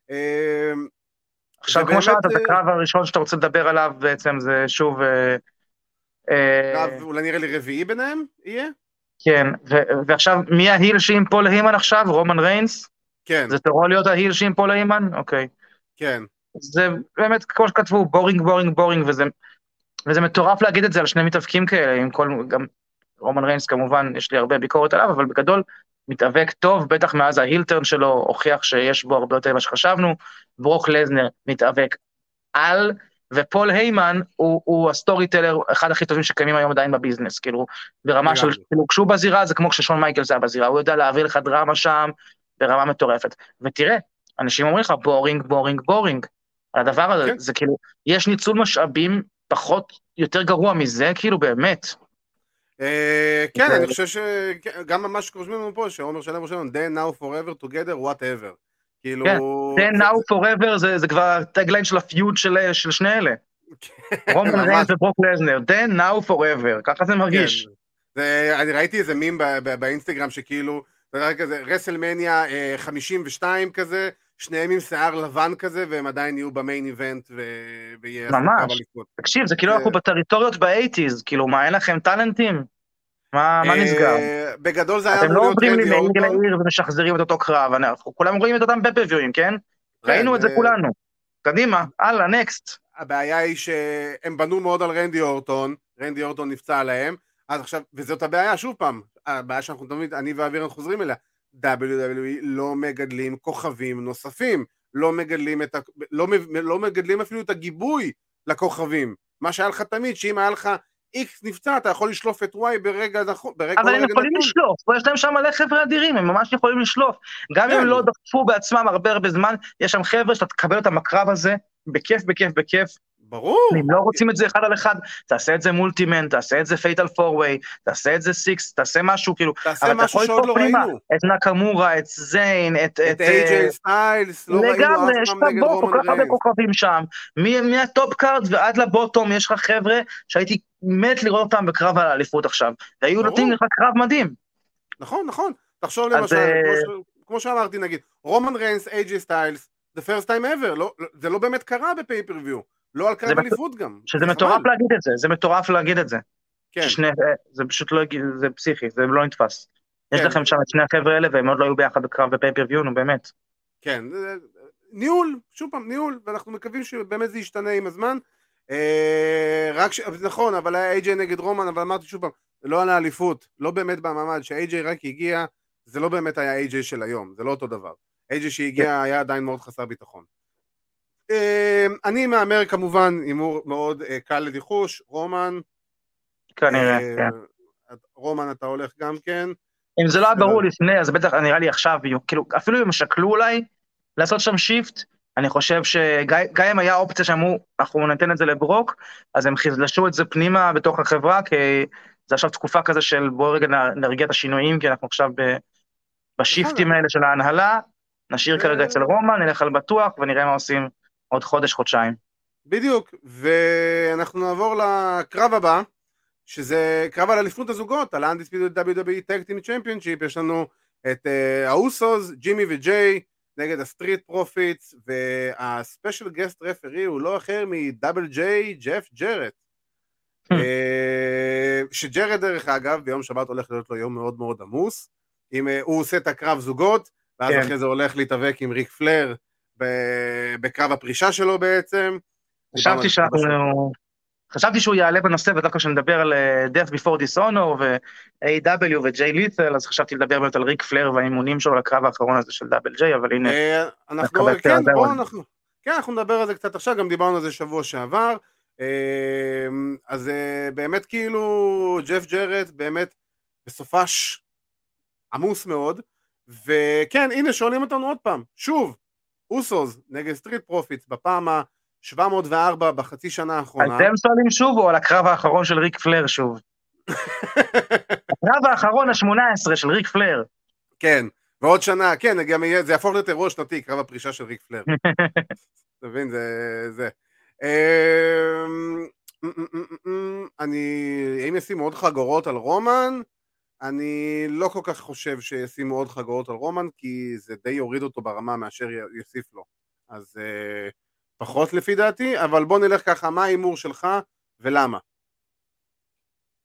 [SPEAKER 2] אמ,
[SPEAKER 3] עכשיו, כמו שאמרת, את אה, הקרב הראשון שאתה רוצה לדבר עליו בעצם זה שוב...
[SPEAKER 2] אה, קרב אולי נראה לי רביעי ביניהם, יהיה?
[SPEAKER 3] כן, ועכשיו, מי ה heel שעם פול היימן עכשיו? רומן ריינס?
[SPEAKER 2] כן.
[SPEAKER 3] זה תוכל להיות ה heel שעם פול היימן? אוקיי.
[SPEAKER 2] כן.
[SPEAKER 3] זה באמת, כמו שכתבו, boring, boring, boring, וזה, וזה מטורף להגיד את זה על שני מתאבקים כאלה, עם כל, גם רומן ריינס כמובן, יש לי הרבה ביקורת עליו, אבל בגדול, מתאבק טוב, בטח מאז ה heel turn שלו, הוכיח שיש בו הרבה יותר ממה שחשבנו, ברוק לזנר מתאבק על, ופול היימן הוא, הוא ה storyteller, אחד הכי טובים שקיימים היום עדיין בביזנס, כאילו, ברמה של, כאילו, כשהוא בזירה זה כמו כששון מייקלס היה בזירה, הוא יודע להעביר לך דרמה שם ברמה מטורפת. ותראה, אנשים אומרים לך boring, boring, boring, על הדבר הזה, כן. זה כאילו, יש ניצול משאבים פחות, יותר גרוע מזה, כאילו באמת.
[SPEAKER 2] אה, כן, אני חושב שגם מה שרושמים לנו פה, שעומר שלם רושם לנו, then now forever together whatever. כאילו...
[SPEAKER 3] כן, then now forever זה כבר ה tagline של ה feud של שני אלה. כן, רומן ריינס וברוק לזנר, then now forever, ככה זה מרגיש.
[SPEAKER 2] כן. אני ראיתי איזה מם באינסטגרם שכאילו, זה היה כזה רסלמניה 52 אה, כזה, שניהם עם שיער לבן כזה, והם עדיין יהיו ב main event, ויהיה...
[SPEAKER 3] ממש. תקשיב, זה כאילו אנחנו בטריטוריות באייטיז, כאילו, מה, אין לכם טאלנטים? מה, מה נסגר? אה,
[SPEAKER 2] בגדול זה היה.
[SPEAKER 3] אתם לא עוברים לי לעיר ומשחזרים את אותו קרב, אנחנו כולם רואים את אותם בפרוויואים, כן? כן? ראינו את זה אה, כולנו. קדימה, הלאה, נקסט.
[SPEAKER 2] הבעיה היא שהם בנו מאוד על רנדי אורטון, רנדי אורטון נפצע עליהם, אז עכשיו, וזאת הבעיה, שוב פעם, הבעיה שאנחנו תמיד, אני ואבירן חוזרים אליה, WWE לא מגדלים כוכבים נוספים, לא מגדלים, את ה... לא, לא מגדלים אפילו את הגיבוי לכוכבים. מה שהיה לך תמיד, שאם היה לך X נפצע, אתה יכול לשלוף את Y ברגע נכון,
[SPEAKER 3] אבל הם יכולים לשלוף, יש להם שם מלא חבר'ה אדירים, הם ממש יכולים לשלוף. גם אם הם כן. לא דחפו בעצמם הרבה הרבה זמן, יש שם חבר'ה שאתה תקבל אותם בקרב הזה, בכיף, בכיף, בכיף,
[SPEAKER 2] ברור.
[SPEAKER 3] אם לא רוצים את זה אחד על אחד, תעשה את זה multi-man, תעשה את זה fatal four-way, תעשה את זה סיקס, תעשה משהו כאילו.
[SPEAKER 2] תעשה משהו שעוד לא ראינו.
[SPEAKER 3] את נקאמורה, את זיין, את...
[SPEAKER 2] את איי-ג'יי אה, סטיילס, לא ראינו
[SPEAKER 3] לגמרי, יש לך בו כל כך הרבה כוכבים שם. מה top card ועד ל bottom יש לך חבר'ה שהייתי מת לראות אותם בקרב על האליפות עכשיו. והיו נותנים לך קרב מדהים.
[SPEAKER 2] נכון, נכון. תחשוב למשל, אה, כמו שאמרתי נגיד, רומן ריינס, איי-ג'יי סטיילס, the first time ever, לא, זה לא באמת קרה ב pay-per-view. לא על קרב אליפות גם.
[SPEAKER 3] שזה מטורף להגיד את זה, זה מטורף להגיד את זה. כן. ששני, זה פשוט לא, זה פסיכי, זה לא נתפס. כן. יש לכם שם את שני החבר'ה האלה והם עוד לא היו ביחד בקרב ב pay-per-view, נו באמת.
[SPEAKER 2] כן, ניהול, שוב פעם, ניהול, ואנחנו מקווים שבאמת זה ישתנה עם הזמן. אה, רק ש... נכון, אבל היה איי-ג'יי נגד רומן, אבל אמרתי שוב פעם, לא על האליפות, לא באמת במעמד, שאיי-ג'יי רק הגיע, זה לא באמת היה איי-ג'יי של היום, זה לא אותו דבר. איי-ג'יי שהגיע כן. היה עדיין מאוד חסר ביטחון. אמ, אני מהמר כמובן הימור מאוד אה, קל לדיחוש, רומן.
[SPEAKER 3] כנראה, אה, כן.
[SPEAKER 2] רומן אתה הולך גם כן.
[SPEAKER 3] אם זה לא היה ברור לפני, אז בטח נראה לי עכשיו, כאילו, אפילו אם שקלו אולי לעשות שם שיפט, אני חושב שגם אם היה אופציה שאמרו, אנחנו ניתן את זה לברוק, אז הם חזלשו את זה פנימה בתוך החברה, כי זה עכשיו תקופה כזה של בואו רגע נרגיע את השינויים, כי אנחנו עכשיו בשיפטים. האלה של ההנהלה, נשאיר כרגע אצל רומא, נלך על בטוח ונראה מה עושים עוד חודש, חודשיים.
[SPEAKER 2] בדיוק, ואנחנו נעבור לקרב הבא, שזה קרב על אליפות הזוגות, על ה-Undisputed WWE Tag Team Championship, יש לנו את אה, האוסוס, ג'ימי וג'יי, נגד הסטריט פרופיטס, וה special guest referee הוא לא אחר מדאבל ג'יי, ג'ף ג'רד. אהמ. אה, שג'רד דרך אגב, ביום שבת הולך להיות לו יום מאוד מאוד עמוס. אם אה, הוא עושה את הקרב זוגות, ואז כן. אחרי זה הולך להתאבק עם ריק פלר בקרב הפרישה שלו בעצם.
[SPEAKER 3] חשבתי שאנחנו... חשבתי שהוא יעלה בנושא, ודווקא כשנדבר על אה, Death Before Dishonor ו-AW ו-J ליטל, אז חשבתי לדבר באמת על ריק פלר והאימונים שלו לקרב האחרון הזה של דאבל ג'יי, אבל הנה...
[SPEAKER 2] אה, אנחנו, כן, בואו אנחנו... כן, אנחנו נדבר על זה קצת עכשיו, גם דיברנו על זה שבוע שעבר. אה, אז באמת כאילו, ג'ף ג'רד באמת בסופש עמוס מאוד, וכן, הנה שואלים אותנו עוד פעם, שוב, אוסוס נגד סטריט פרופיטס בפעם ה... 704 בחצי שנה האחרונה.
[SPEAKER 3] אתם שואלים שוב או על הקרב האחרון של ריק פלר שוב? הקרב האחרון ה-18 של ריק פלר.
[SPEAKER 2] כן, ועוד שנה, כן, גם יהיה, זה יהפוך להיות אירוע שנתי, קרב הפרישה של ריק פלר. אתה מבין, זה... זה. אמ, אני... אם ישימו עוד חגורות על רומן, אני לא כל כך חושב שישימו עוד חגורות על רומן, כי זה די יוריד אותו ברמה מאשר יוסיף לו. אז... Uh, פחות לפי דעתי, אבל בוא נלך ככה, מה ההימור שלך ולמה?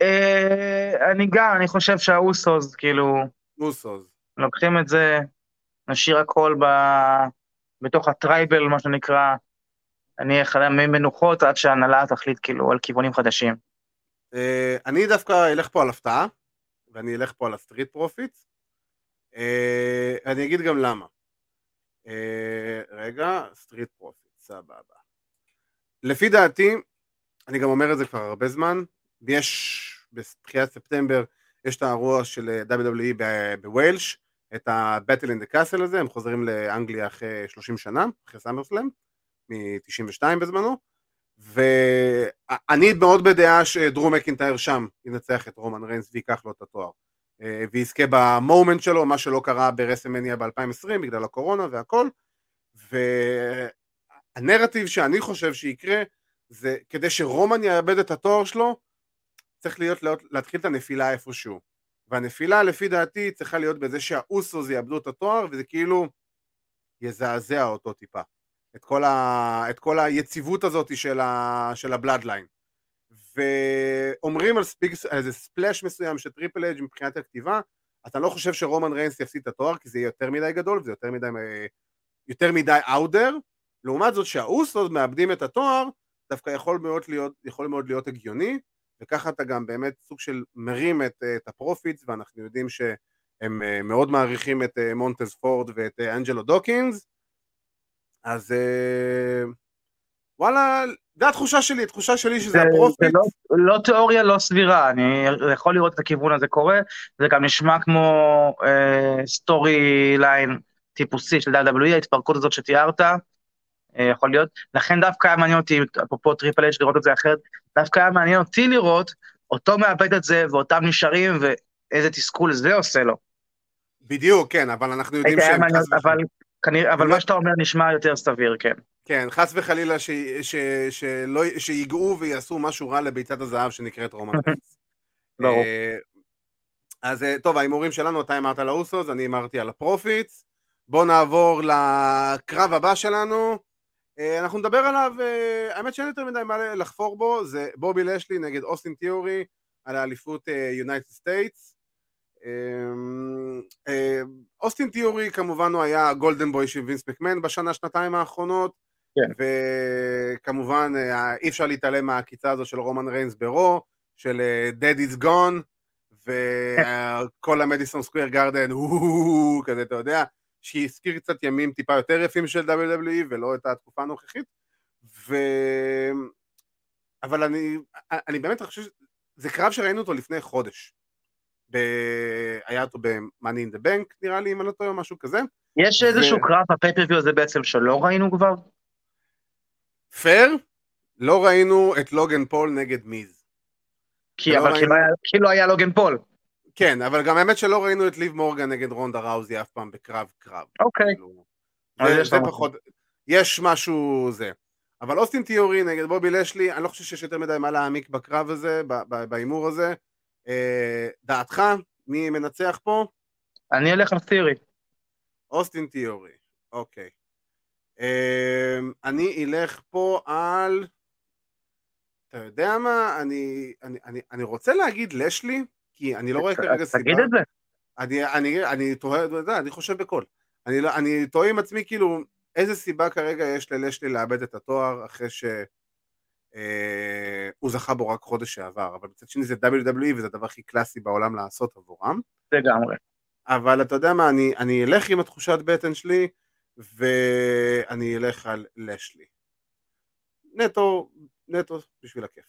[SPEAKER 3] אה, אני גם, אני חושב שהאוסוס, כאילו...
[SPEAKER 2] אוסוס.
[SPEAKER 3] לוקחים את זה, נשאיר הכל ב... בתוך הטרייבל, מה שנקרא, אני אחלם מנוחות עד שההנהלה תחליט כאילו על כיוונים חדשים.
[SPEAKER 2] אה, אני דווקא אלך פה על הפתעה, ואני אלך פה על הסטריט פרופיט. אה, אני אגיד גם למה. רגע, סטריט פרופיט. סבבה. לפי דעתי, אני גם אומר את זה כבר הרבה זמן, יש בתחילת ספטמבר, יש את האירוע של WWE בוויילס, את ה-Battle in the Castle הזה, הם חוזרים לאנגליה אחרי 30 שנה, אחרי סאמרסלאם, מ-92 בזמנו, ואני מאוד בדעה שדרו מקינטייר שם ינצח את רומן ריינס וייקח לו את התואר, אה, ויזכה במומנט שלו, מה שלא קרה ברסמניה ב-2020 בגלל הקורונה והכל, הנרטיב שאני חושב שיקרה זה כדי שרומן יאבד את התואר שלו צריך להיות, להתחיל את הנפילה איפשהו. והנפילה לפי דעתי צריכה להיות בזה שהאוסוס יאבדו את התואר וזה כאילו יזעזע אותו טיפה את כל, ה, את כל היציבות הזאת של, ה, של הבלאדליין ואומרים על ספיק, איזה ספלאש מסוים של טריפל אג' מבחינת הכתיבה אתה לא חושב שרומן ריינס יפסיד את התואר כי זה יהיה יותר מדי גדול וזה יותר מדי יותר מדי אאודר לעומת זאת שהאוסוס מאבדים את התואר, דווקא יכול מאוד להיות, יכול מאוד להיות הגיוני, וככה אתה גם באמת סוג של מרים את, את הפרופיטס, ואנחנו יודעים שהם אה, מאוד מעריכים את אה, מונטז פורד ואת אה, אנג'לו דוקינס, אז וואלה, זה התחושה שלי, התחושה שלי שזה הפרופיט. זה
[SPEAKER 3] לא, לא תיאוריה לא סבירה, אני יכול לראות את הכיוון הזה קורה, זה גם נשמע כמו story אה, line טיפוסי של WWE, ההתפרקות הזאת שתיארת, אה, יכול להיות. לכן דווקא היה מעניין אותי, אפרופו טריפל אייץ' לראות את זה אחרת, דווקא היה מעניין אותי לראות אותו מאבד את זה ואותם נשארים ואיזה תסכול זה עושה לו.
[SPEAKER 2] בדיוק, כן, אבל אנחנו יודעים שהם...
[SPEAKER 3] אבל, כנראה, אבל מה שאתה אומר נשמע יותר סביר, כן.
[SPEAKER 2] כן, חס וחלילה ש, ש, שלא, שיגעו ויעשו משהו רע לביצת הזהב שנקראת רומן ריינס. ברור. אה, אז אה, טוב, ההימורים שלנו, אתה אמרת על האוסוס, אני אמרתי על הפרופיטס. בואו נעבור לקרב הבא שלנו. אה, אנחנו נדבר עליו, האמת שאין יותר מדי מה לחפור בו, זה בובי לאשלי נגד אוסטין תיאורי על האליפות United States. אוסטין תיאורי כמובן הוא היה golden boy של וינס מקמן בשנה שנתיים האחרונות כן. וכמובן אי אפשר להתעלם מהעקיצה הזו של רומן ריינס ברו של Daddy's gone וכל המדיסון סקוויר גרדן כזה אתה יודע שהזכיר קצת ימים טיפה יותר יפים של WWE ולא את התקופה הנוכחית ו... אבל אני, אני באמת חושב שזה קרב שראינו אותו לפני חודש ב... היה אותו ב-Money in the Bank נראה לי, אם אני לא טועה, משהו כזה.
[SPEAKER 3] יש איזשהו קרב ב pay-per-view הזה בעצם שלא ראינו כבר?
[SPEAKER 2] פייר, לא ראינו את לוגן פול נגד מיז.
[SPEAKER 3] כי אבל ראינו... כאילו היה לוגן פול.
[SPEAKER 2] כן, אבל גם האמת שלא ראינו את ליב מורגן נגד רונדה ראוזי אף פעם בקרב קרב.
[SPEAKER 3] אוקיי.
[SPEAKER 2] כאילו, זה פחות, יש משהו זה. אבל אוסטין תיאורי נגד בובי לשלי, אני לא חושב שיש יותר מדי מה להעמיק בקרב הזה, בהימור הזה. אה, דעתך, מי מנצח פה?
[SPEAKER 3] אני אלך על תיאורי.
[SPEAKER 2] אוסטין תיאורי, אוקיי. אה, אני אלך פה על... אתה יודע מה? אני, אני, אני, אני רוצה להגיד לשלי, כי אני לא רואה כרגע סיבה.
[SPEAKER 3] תגיד את זה.
[SPEAKER 2] אני, אני, אני תוהה, אתה יודע, אני חושב בקול. אני, לא, אני תוהה עם עצמי, כאילו, איזה סיבה כרגע יש ללשלי לאבד את התואר אחרי שהוא אה, זכה בו רק חודש שעבר, אבל מצד שני זה WWE וזה הדבר הכי קלאסי בעולם לעשות עבורם.
[SPEAKER 3] לגמרי.
[SPEAKER 2] אבל אתה יודע מה, אני, אני אלך עם התחושת בטן שלי ואני אלך על לשלי. נטו, נטו בשביל הכיף.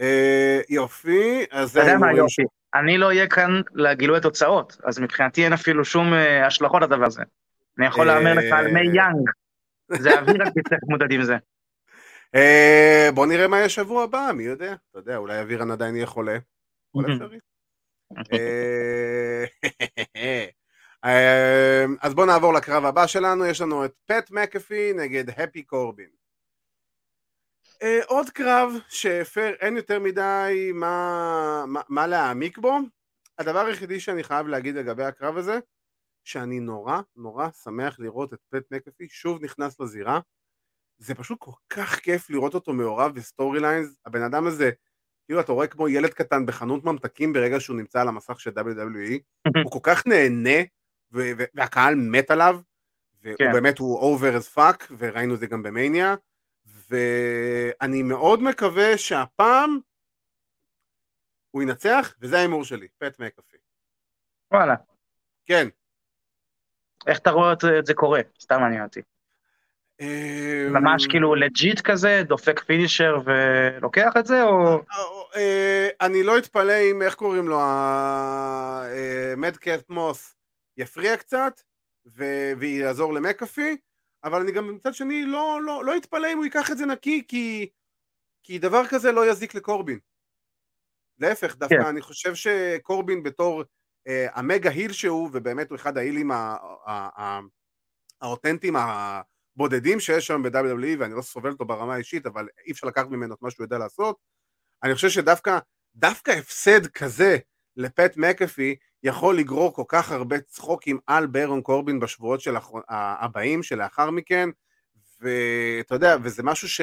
[SPEAKER 2] אה, יופי, אז
[SPEAKER 3] זה... אתה יודע מה יופי? אני לא אהיה כאן לגילוי התוצאות, אז מבחינתי אין אפילו שום אה, השלכות לדבר הזה. אני יכול להמר לך על מי יאנג. זה אוויר רק תצטרך להתמודד עם זה.
[SPEAKER 2] אה, בוא נראה מה יהיה שבוע הבא, מי יודע? אתה יודע, אולי אבירן עדיין יהיה חולה. אה, אז בואו נעבור לקרב הבא שלנו, יש לנו את פט מקאפי נגד הפי קורבין. אה, עוד קרב שהפר, אין יותר מדי מה, מה, מה להעמיק בו. הדבר היחידי שאני חייב להגיד לגבי הקרב הזה, שאני נורא נורא שמח לראות את פט מקאפי שוב נכנס לזירה. זה פשוט כל כך כיף לראות אותו מעורב ב storylines, הבן אדם הזה, כאילו אתה רואה כמו ילד קטן בחנות ממתקים ברגע שהוא נמצא על המסך של WWE, הוא כל כך נהנה, והקהל מת עליו, והוא כן. באמת הוא over as fuck, וראינו את זה גם במניה, ואני מאוד מקווה שהפעם הוא ינצח, וזה ההימור שלי, פט מקאפי.
[SPEAKER 3] וואלה.
[SPEAKER 2] כן.
[SPEAKER 3] איך אתה רואה את זה קורה? סתם מעניין אותי. אמ, ממש כאילו legit כזה, דופק finisher ולוקח את זה, או...
[SPEAKER 2] אה, אני לא אתפלא אם, איך קוראים לו, מדקאט מוס יפריע קצת, ויעזור למקאפי, אבל אני גם מצד שני לא, לא, לא אתפלא אם הוא ייקח את זה נקי, כי, כי דבר כזה לא יזיק לקורבין. להפך, דווקא כן. אני חושב שקורבין בתור אה, המגה היל שהוא, ובאמת הוא אחד ההילים האותנטיים, הבודדים שיש שם ב-WWE, ואני לא סובל אותו ברמה האישית, אבל אי אפשר לקחת ממנו את מה שהוא יודע לעשות. אני חושב שדווקא דווקא הפסד כזה לפט מקאפי יכול לגרור כל כך הרבה צחוקים על ברון קורבין בשבועות של הבאים שלאחר מכן, ואתה יודע, וזה משהו ש...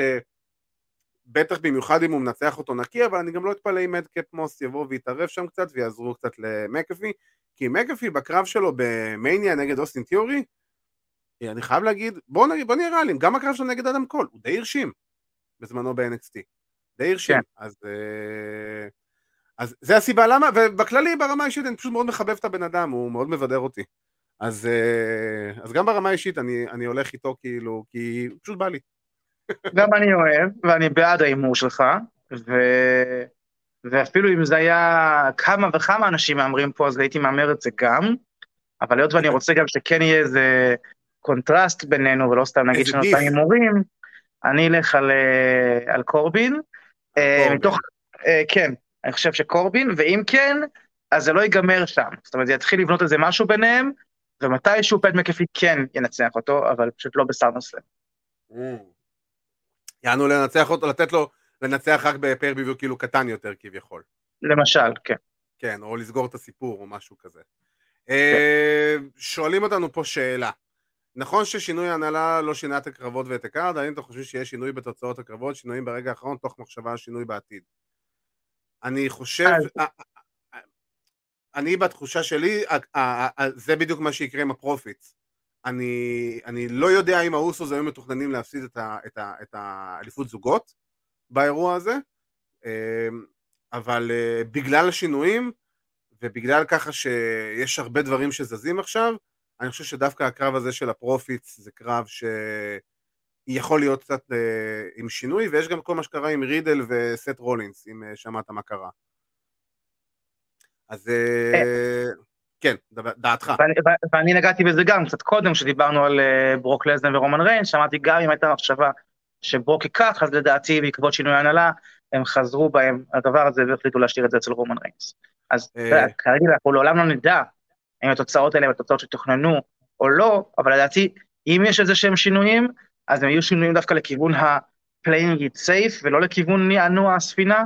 [SPEAKER 2] בטח במיוחד אם הוא מנצח אותו נקי, אבל אני גם לא אתפלא אם מדקאפ מוס יבוא ויתערב שם קצת ויעזרו קצת למקאפי, כי מקאפי בקרב שלו במניה נגד אוסטין תיאורי, אני חייב להגיד, בוא, נגיד, בוא נהיה ריאליים, גם הקרב שלו נגד אדם קול, הוא די הרשים בזמנו ב-NXT, די הרשים, כן. אז, אה, אז זה הסיבה למה, ובכללי ברמה האישית אני פשוט מאוד מחבב את הבן אדם, הוא מאוד מבדר אותי, אז, אה, אז גם ברמה האישית אני, אני הולך איתו כאילו, כי פשוט בא לי.
[SPEAKER 3] גם אני אוהב, ואני בעד ההימור שלך, ו... ואפילו אם זה היה כמה וכמה אנשים מהמרים פה, אז הייתי מהמר את זה גם, אבל היות ואני רוצה גם שכן יהיה איזה קונטרסט בינינו, ולא סתם נגיד שאנחנו הימורים, אני אלך על, אה, על קורבין. אה, קורבין. מתוך, אה, כן, אני חושב שקורבין, ואם כן, אז זה לא ייגמר שם. זאת אומרת, זה יתחיל לבנות איזה משהו ביניהם, ומתישהו פט מקפי כן ינצח אותו, אבל פשוט לא בסאמרסלאם. Mm.
[SPEAKER 2] יענו לנצח אותו, לתת לו לנצח רק ב-pay-per-view כאילו קטן יותר כביכול.
[SPEAKER 3] למשל, כן.
[SPEAKER 2] כן, או לסגור את הסיפור או משהו כזה. כן. שואלים אותנו פה שאלה. נכון ששינוי ההנהלה לא שינה את הקרבות ואת הקארד, האם אתה חושב שיש שינוי בתוצאות הקרבות, שינויים ברגע האחרון, תוך מחשבה על שינוי בעתיד? אני חושב, אני בתחושה שלי, זה בדיוק מה שיקרה עם הפרופיטס. אני, אני לא יודע אם האוסוס היו מתוכננים להפסיד את האליפות זוגות באירוע הזה, אמ, אבל אה, בגלל השינויים ובגלל ככה שיש הרבה דברים שזזים עכשיו, אני חושב שדווקא הקרב הזה של הפרופיטס זה קרב שיכול להיות קצת אה, עם שינוי, ויש גם כל מה שקרה עם רידל וסת' רולינס, אם אה, שמעת מה קרה. אז אה, כן, דעתך.
[SPEAKER 3] ואני, ואני נגעתי בזה גם קצת קודם, כשדיברנו על ברוק לזנר ורומן ריינס, שמעתי גם אם הייתה מחשבה שברוק ייקח, אז לדעתי בעקבות שינוי ההנהלה, הם חזרו בהם הדבר הזה והחליטו להשאיר את זה אצל רומן ריינס. אז כרגע אנחנו לעולם לא נדע אם התוצאות האלה הן התוצאות שתוכננו או לא, אבל לדעתי, אם יש איזה שהם שינויים, אז הם יהיו שינויים דווקא לכיוון ה-playing it safe, ולא לכיוון נענוע הספינה.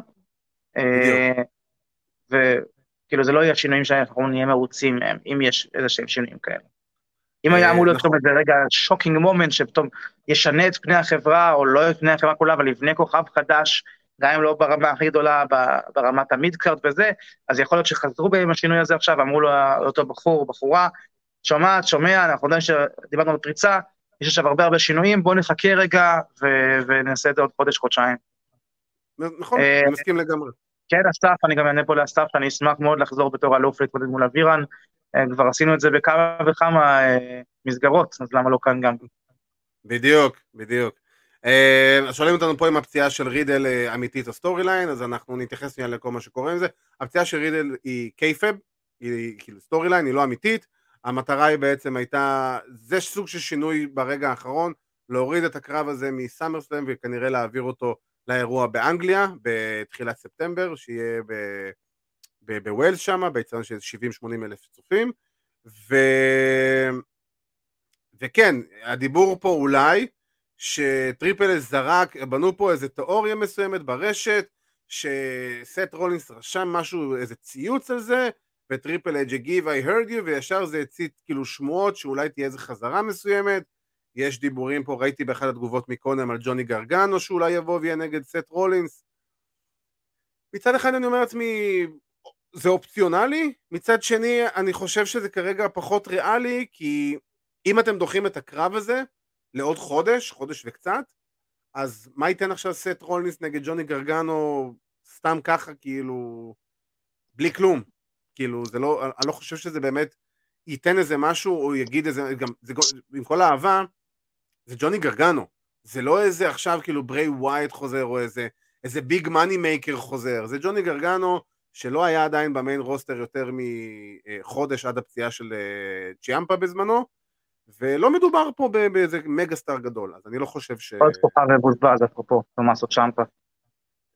[SPEAKER 3] וכאילו זה לא יהיה שינויים שאנחנו נהיה מרוצים מהם, אם יש איזה שהם שינויים כאלה. אם היה אמור להיות נכון. איזה רגע shocking moment שפתאום ישנה את פני החברה, או לא את פני החברה כולה, אבל יבנה כוכב חדש, גם אם לא ברמה הכי גדולה, ברמת ה-midcard וזה, אז יכול להיות שחזרו בהם השינוי הזה עכשיו, אמרו לו אותו בחור, בחורה, שומעת, שומע, אנחנו יודעים שדיברנו על פריצה, יש עכשיו הרבה הרבה שינויים, בואו נחכה רגע ו- ונעשה את זה עוד חודש, חודשיים.
[SPEAKER 2] נכון, אה, אני מסכים לגמרי.
[SPEAKER 3] כן, אסף, אני גם אענה פה לאסף, שאני אשמח מאוד לחזור בתור אלוף להתמודד מול אבירן. אה, כבר עשינו את זה בכמה וכמה אה, מסגרות, אז למה לא כאן גם?
[SPEAKER 2] בדיוק, בדיוק. אה, שואלים אותנו פה אם הפציעה של רידל אמיתית או storyline, אז אנחנו נתייחס שנייה לכל מה שקורה עם זה. הפציעה של רידל היא kayfabe, היא כאילו storyline, היא לא אמיתית. המטרה היא בעצם הייתה, זה סוג של שינוי ברגע האחרון, להוריד את הקרב הזה מסאמרסלאם וכנראה להעביר אותו לאירוע באנגליה בתחילת ספטמבר, שיהיה בוויילס שם, באצטדיון של 70-80 אלף צופים, ו... וכן, הדיבור פה אולי שטריפל זרק, בנו פה איזה תיאוריה מסוימת ברשת, שסת' רולינס רשם משהו, איזה ציוץ על זה, וטריפל אייץ' הגיב I heard you, וישר זה הצית כאילו שמועות שאולי תהיה איזה חזרה מסוימת, יש דיבורים פה, ראיתי באחת התגובות מקודם על ג'וני גרגנו שאולי יבוא ויהיה נגד סת' רולינס. מצד אחד אני אומר לעצמי, זה אופציונלי, מצד שני אני חושב שזה כרגע פחות ריאלי, כי אם אתם דוחים את הקרב הזה לעוד חודש, חודש וקצת, אז מה ייתן עכשיו סט רולינס נגד ג'וני גרגנו סתם ככה, כאילו, בלי כלום. כאילו, זה לא, אני לא חושב שזה באמת ייתן איזה משהו, או יגיד איזה, גם, זה, עם כל האהבה, זה ג'וני גרגנו, זה לא איזה עכשיו כאילו ברי ווייט חוזר או איזה, איזה big money maker חוזר, זה ג'וני גרגנו שלא היה עדיין ב-main roster יותר מחודש עד הפציעה של אה, צ'אמפה בזמנו, ולא מדובר פה באיזה mega star גדול, אז אני לא חושב ש...
[SPEAKER 3] עוד תקופה מבוזבז אפרופו, תומאסו צ'אמפה.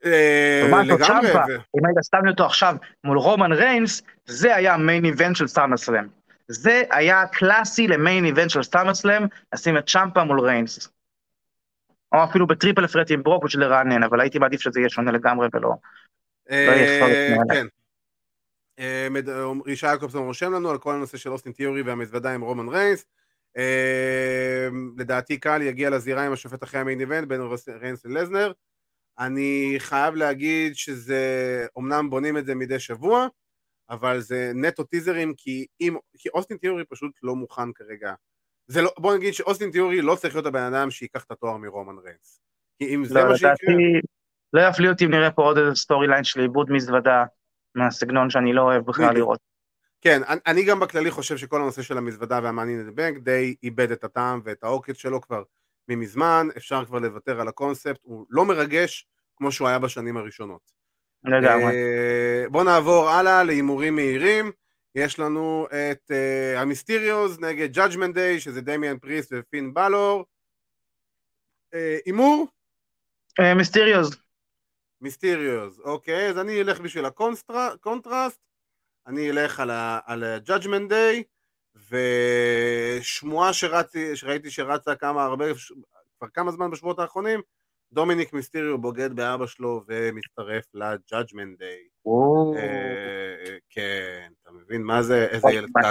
[SPEAKER 3] אה, לגמרי. אם היית לי אותו עכשיו מול רומן ריינס, זה היה ה-main event של סאמרסלאם. זה היה קלאסי ל-main event של סאמרסלאם, לשים את צ'אמפה מול ריינס. או אפילו בטריפל ת'רט עם ברוק בשביל לרענן, אבל הייתי מעדיף שזה יהיה שונה לגמרי ולא...
[SPEAKER 2] אה, כן. אה, רישי יעקובסון רושם לנו על כל הנושא של אוסטין תיאורי והמזוודה עם רומן ריינס. אה, לדעתי קל יגיע לזירה עם השופט אחרי ה-main event בין ריינס ללזנר. אני חייב להגיד שזה, אמנם בונים את זה מדי שבוע, אבל זה נטו טיזרים, כי, אם, כי אוסטין תיאורי פשוט לא מוכן כרגע. זה לא, בוא נגיד שאוסטין תיאורי לא צריך להיות הבן אדם שייקח את התואר מרומן ריינס. כי אם זה לא, מה שיקרה...
[SPEAKER 3] לא יפליא אותי אם נראה פה עוד איזה storyline של איבוד מזוודה מהסגנון שאני לא אוהב בכלל לראות.
[SPEAKER 2] כן, אני גם בכללי חושב שכל הנושא של המזוודה וה-Money in the Bank די איבד את הטעם ואת העוקץ שלו כבר ממזמן, אפשר כבר לוותר על הקונספט, הוא לא מרגש כמו שהוא היה בשנים הראשונות.
[SPEAKER 3] לגמרי.
[SPEAKER 2] אה, בואו נעבור הלאה להימורים מהירים. יש לנו את uh, המיסטיריוז נגד Judgment Day, שזה דמיאן פריסט ופין בלור. אה, הימור?
[SPEAKER 3] מיסטיריוז.
[SPEAKER 2] מיסטיריוז, אוקיי, אז אני אלך בשביל הקונטרסט, אני אלך על, ה, על ה-Judgment Day, ושמועה שרצי, שראיתי שרצה כמה הרבה, כבר כמה זמן בשבועות האחרונים, דומיניק מיסטיריו בוגד באבא שלו ומצטרף ל-Judgment Day. אה, כן, אתה מבין מה זה, איזה ילד קקה.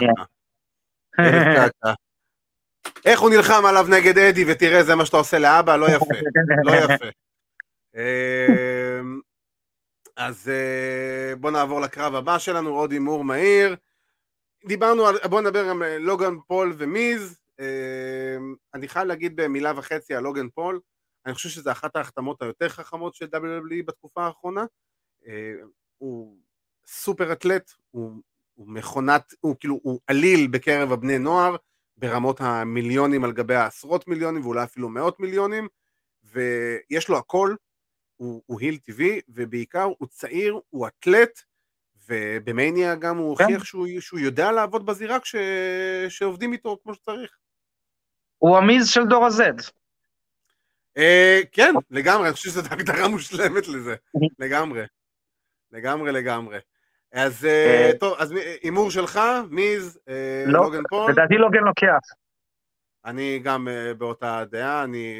[SPEAKER 2] ילד קקה. איך הוא נלחם עליו נגד אדג', ותראה, זה מה שאתה עושה לאבא, לא יפה, לא יפה. אז אה, בוא נעבור לקרב הבא שלנו, עוד הימור מהיר. דיברנו על, בוא נדבר גם על לוגן פול ומיז. אמ, אני חייב להגיד במילה וחצי על לוגן פול. אני חושב שזו אחת ההחתמות היותר חכמות של WWE בתקופה האחרונה. אה, הוא סופר אתלט, הוא, הוא מכונת, הוא כאילו, הוא עליל בקרב הבני נוער, ברמות המיליונים על גבי העשרות מיליונים ואולי אפילו מאות מיליונים, ויש לו הכל, הוא, הוא היל טבעי, ובעיקר הוא צעיר, הוא אתלט, ובמניה גם הוא
[SPEAKER 3] כן.
[SPEAKER 2] הוכיח שהוא, שהוא יודע לעבוד בזירה כש... שעובדים איתו כמו שצריך.
[SPEAKER 3] הוא המיז של דור ה-Z.
[SPEAKER 2] אה, כן, לגמרי, אני חושב שזו הגדרה מושלמת לזה, לגמרי. לגמרי, לגמרי. אז אה,
[SPEAKER 3] אה,
[SPEAKER 2] טוב, אז הימור שלך, מיז, אה,
[SPEAKER 3] לא,
[SPEAKER 2] לוגן פול?
[SPEAKER 3] לדעתי לוגן לוקח.
[SPEAKER 2] אני גם אה, באותה דעה, אני...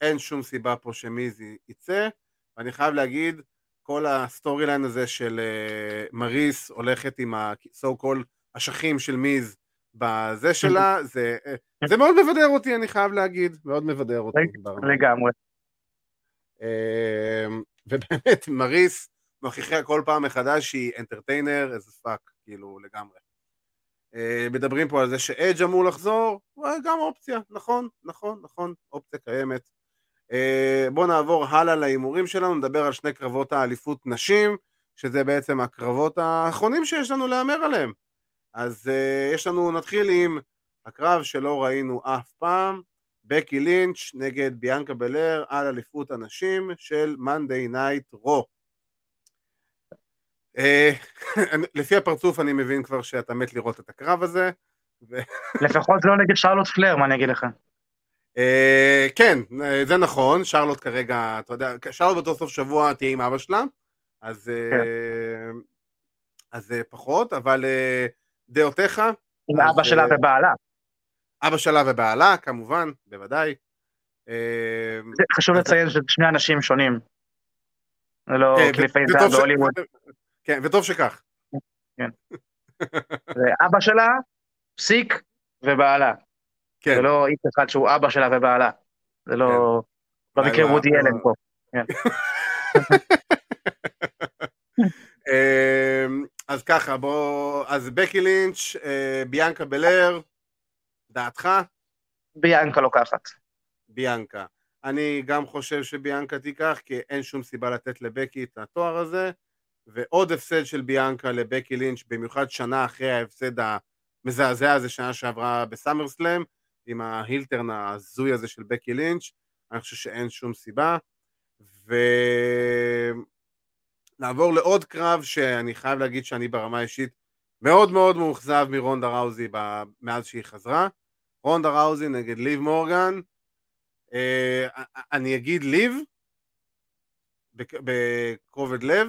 [SPEAKER 2] אין שום סיבה פה שמיז יצא, ואני חייב להגיד, כל ה-storyline הזה של אה, מריס הולכת עם ה-so called אשכים של מיז בזה שלה, זה, אה, זה מאוד מבדר אותי, אני חייב להגיד, מאוד מבדר אותי.
[SPEAKER 3] לגמרי.
[SPEAKER 2] אה, ובאמת, מריס מוכיחה כל פעם מחדש שהיא entertainer as fuck, כאילו, לגמרי. אה, מדברים פה על זה שאדג' אמור לחזור, גם אופציה, נכון, נכון, נכון, אופציה קיימת. אה, בואו נעבור הלאה להימורים שלנו, נדבר על שני קרבות האליפות נשים, שזה בעצם הקרבות האחרונים שיש לנו להמר עליהם. אז אה, יש לנו, נתחיל עם הקרב שלא ראינו אף פעם, בקי לינץ' נגד ביאנקה בלר על אליפות הנשים של Monday Night Raw. אה, לפי הפרצוף אני מבין כבר שאתה מת לראות את הקרב הזה.
[SPEAKER 3] לפחות לא נגד שרלוט פלייר, מה אני אגיד לך?
[SPEAKER 2] אה, כן, אה, זה נכון, שרלוט כרגע, אתה יודע, שרלוט באותו סוף שבוע תהיה עם אבא שלה, אז, אה, אז אה, פחות, אבל דעותיך?
[SPEAKER 3] עם
[SPEAKER 2] אז,
[SPEAKER 3] אבא שלה ובעלה.
[SPEAKER 2] אבא שלה ובעלה, כמובן, בוודאי.
[SPEAKER 3] חשוב לציין שזה שני אנשים שונים. זה לא
[SPEAKER 2] כן,
[SPEAKER 3] קליפי זהב בהוליווד.
[SPEAKER 2] כן, וטוב שכך.
[SPEAKER 3] זה אבא שלה, פסיק ובעלה.
[SPEAKER 2] כן.
[SPEAKER 3] זה לא איש אחד שהוא אבא שלה ובעלה. זה לא... לא
[SPEAKER 2] אולי
[SPEAKER 3] מקרה
[SPEAKER 2] לא-
[SPEAKER 3] וודי אלן פה.
[SPEAKER 2] אמ, אז ככה, בוא, אז בקי לינץ', אה, ביאנקה בלר, דעתך?
[SPEAKER 3] ביאנקה לוקחת.
[SPEAKER 2] ביאנקה. אני גם חושב שביאנקה תיקח, כי אין שום סיבה לתת לבקי את התואר הזה, ועוד הפסד של ביאנקה לבקי לינץ', במיוחד שנה אחרי ההפסד המזעזע הזה שנה שעברה בסאמר סלאם, עם ההילטרן ההזוי הזה של בקי לינץ', אני חושב שאין שום סיבה. ונעבור לעוד קרב שאני חייב להגיד שאני ברמה האישית מאוד מאוד מאוכזב מרונדה ראוזי ב- מאז שהיא חזרה. רונדה ראוזי נגד ליב מורגן. אה, אני אגיד ליב בכובד לב,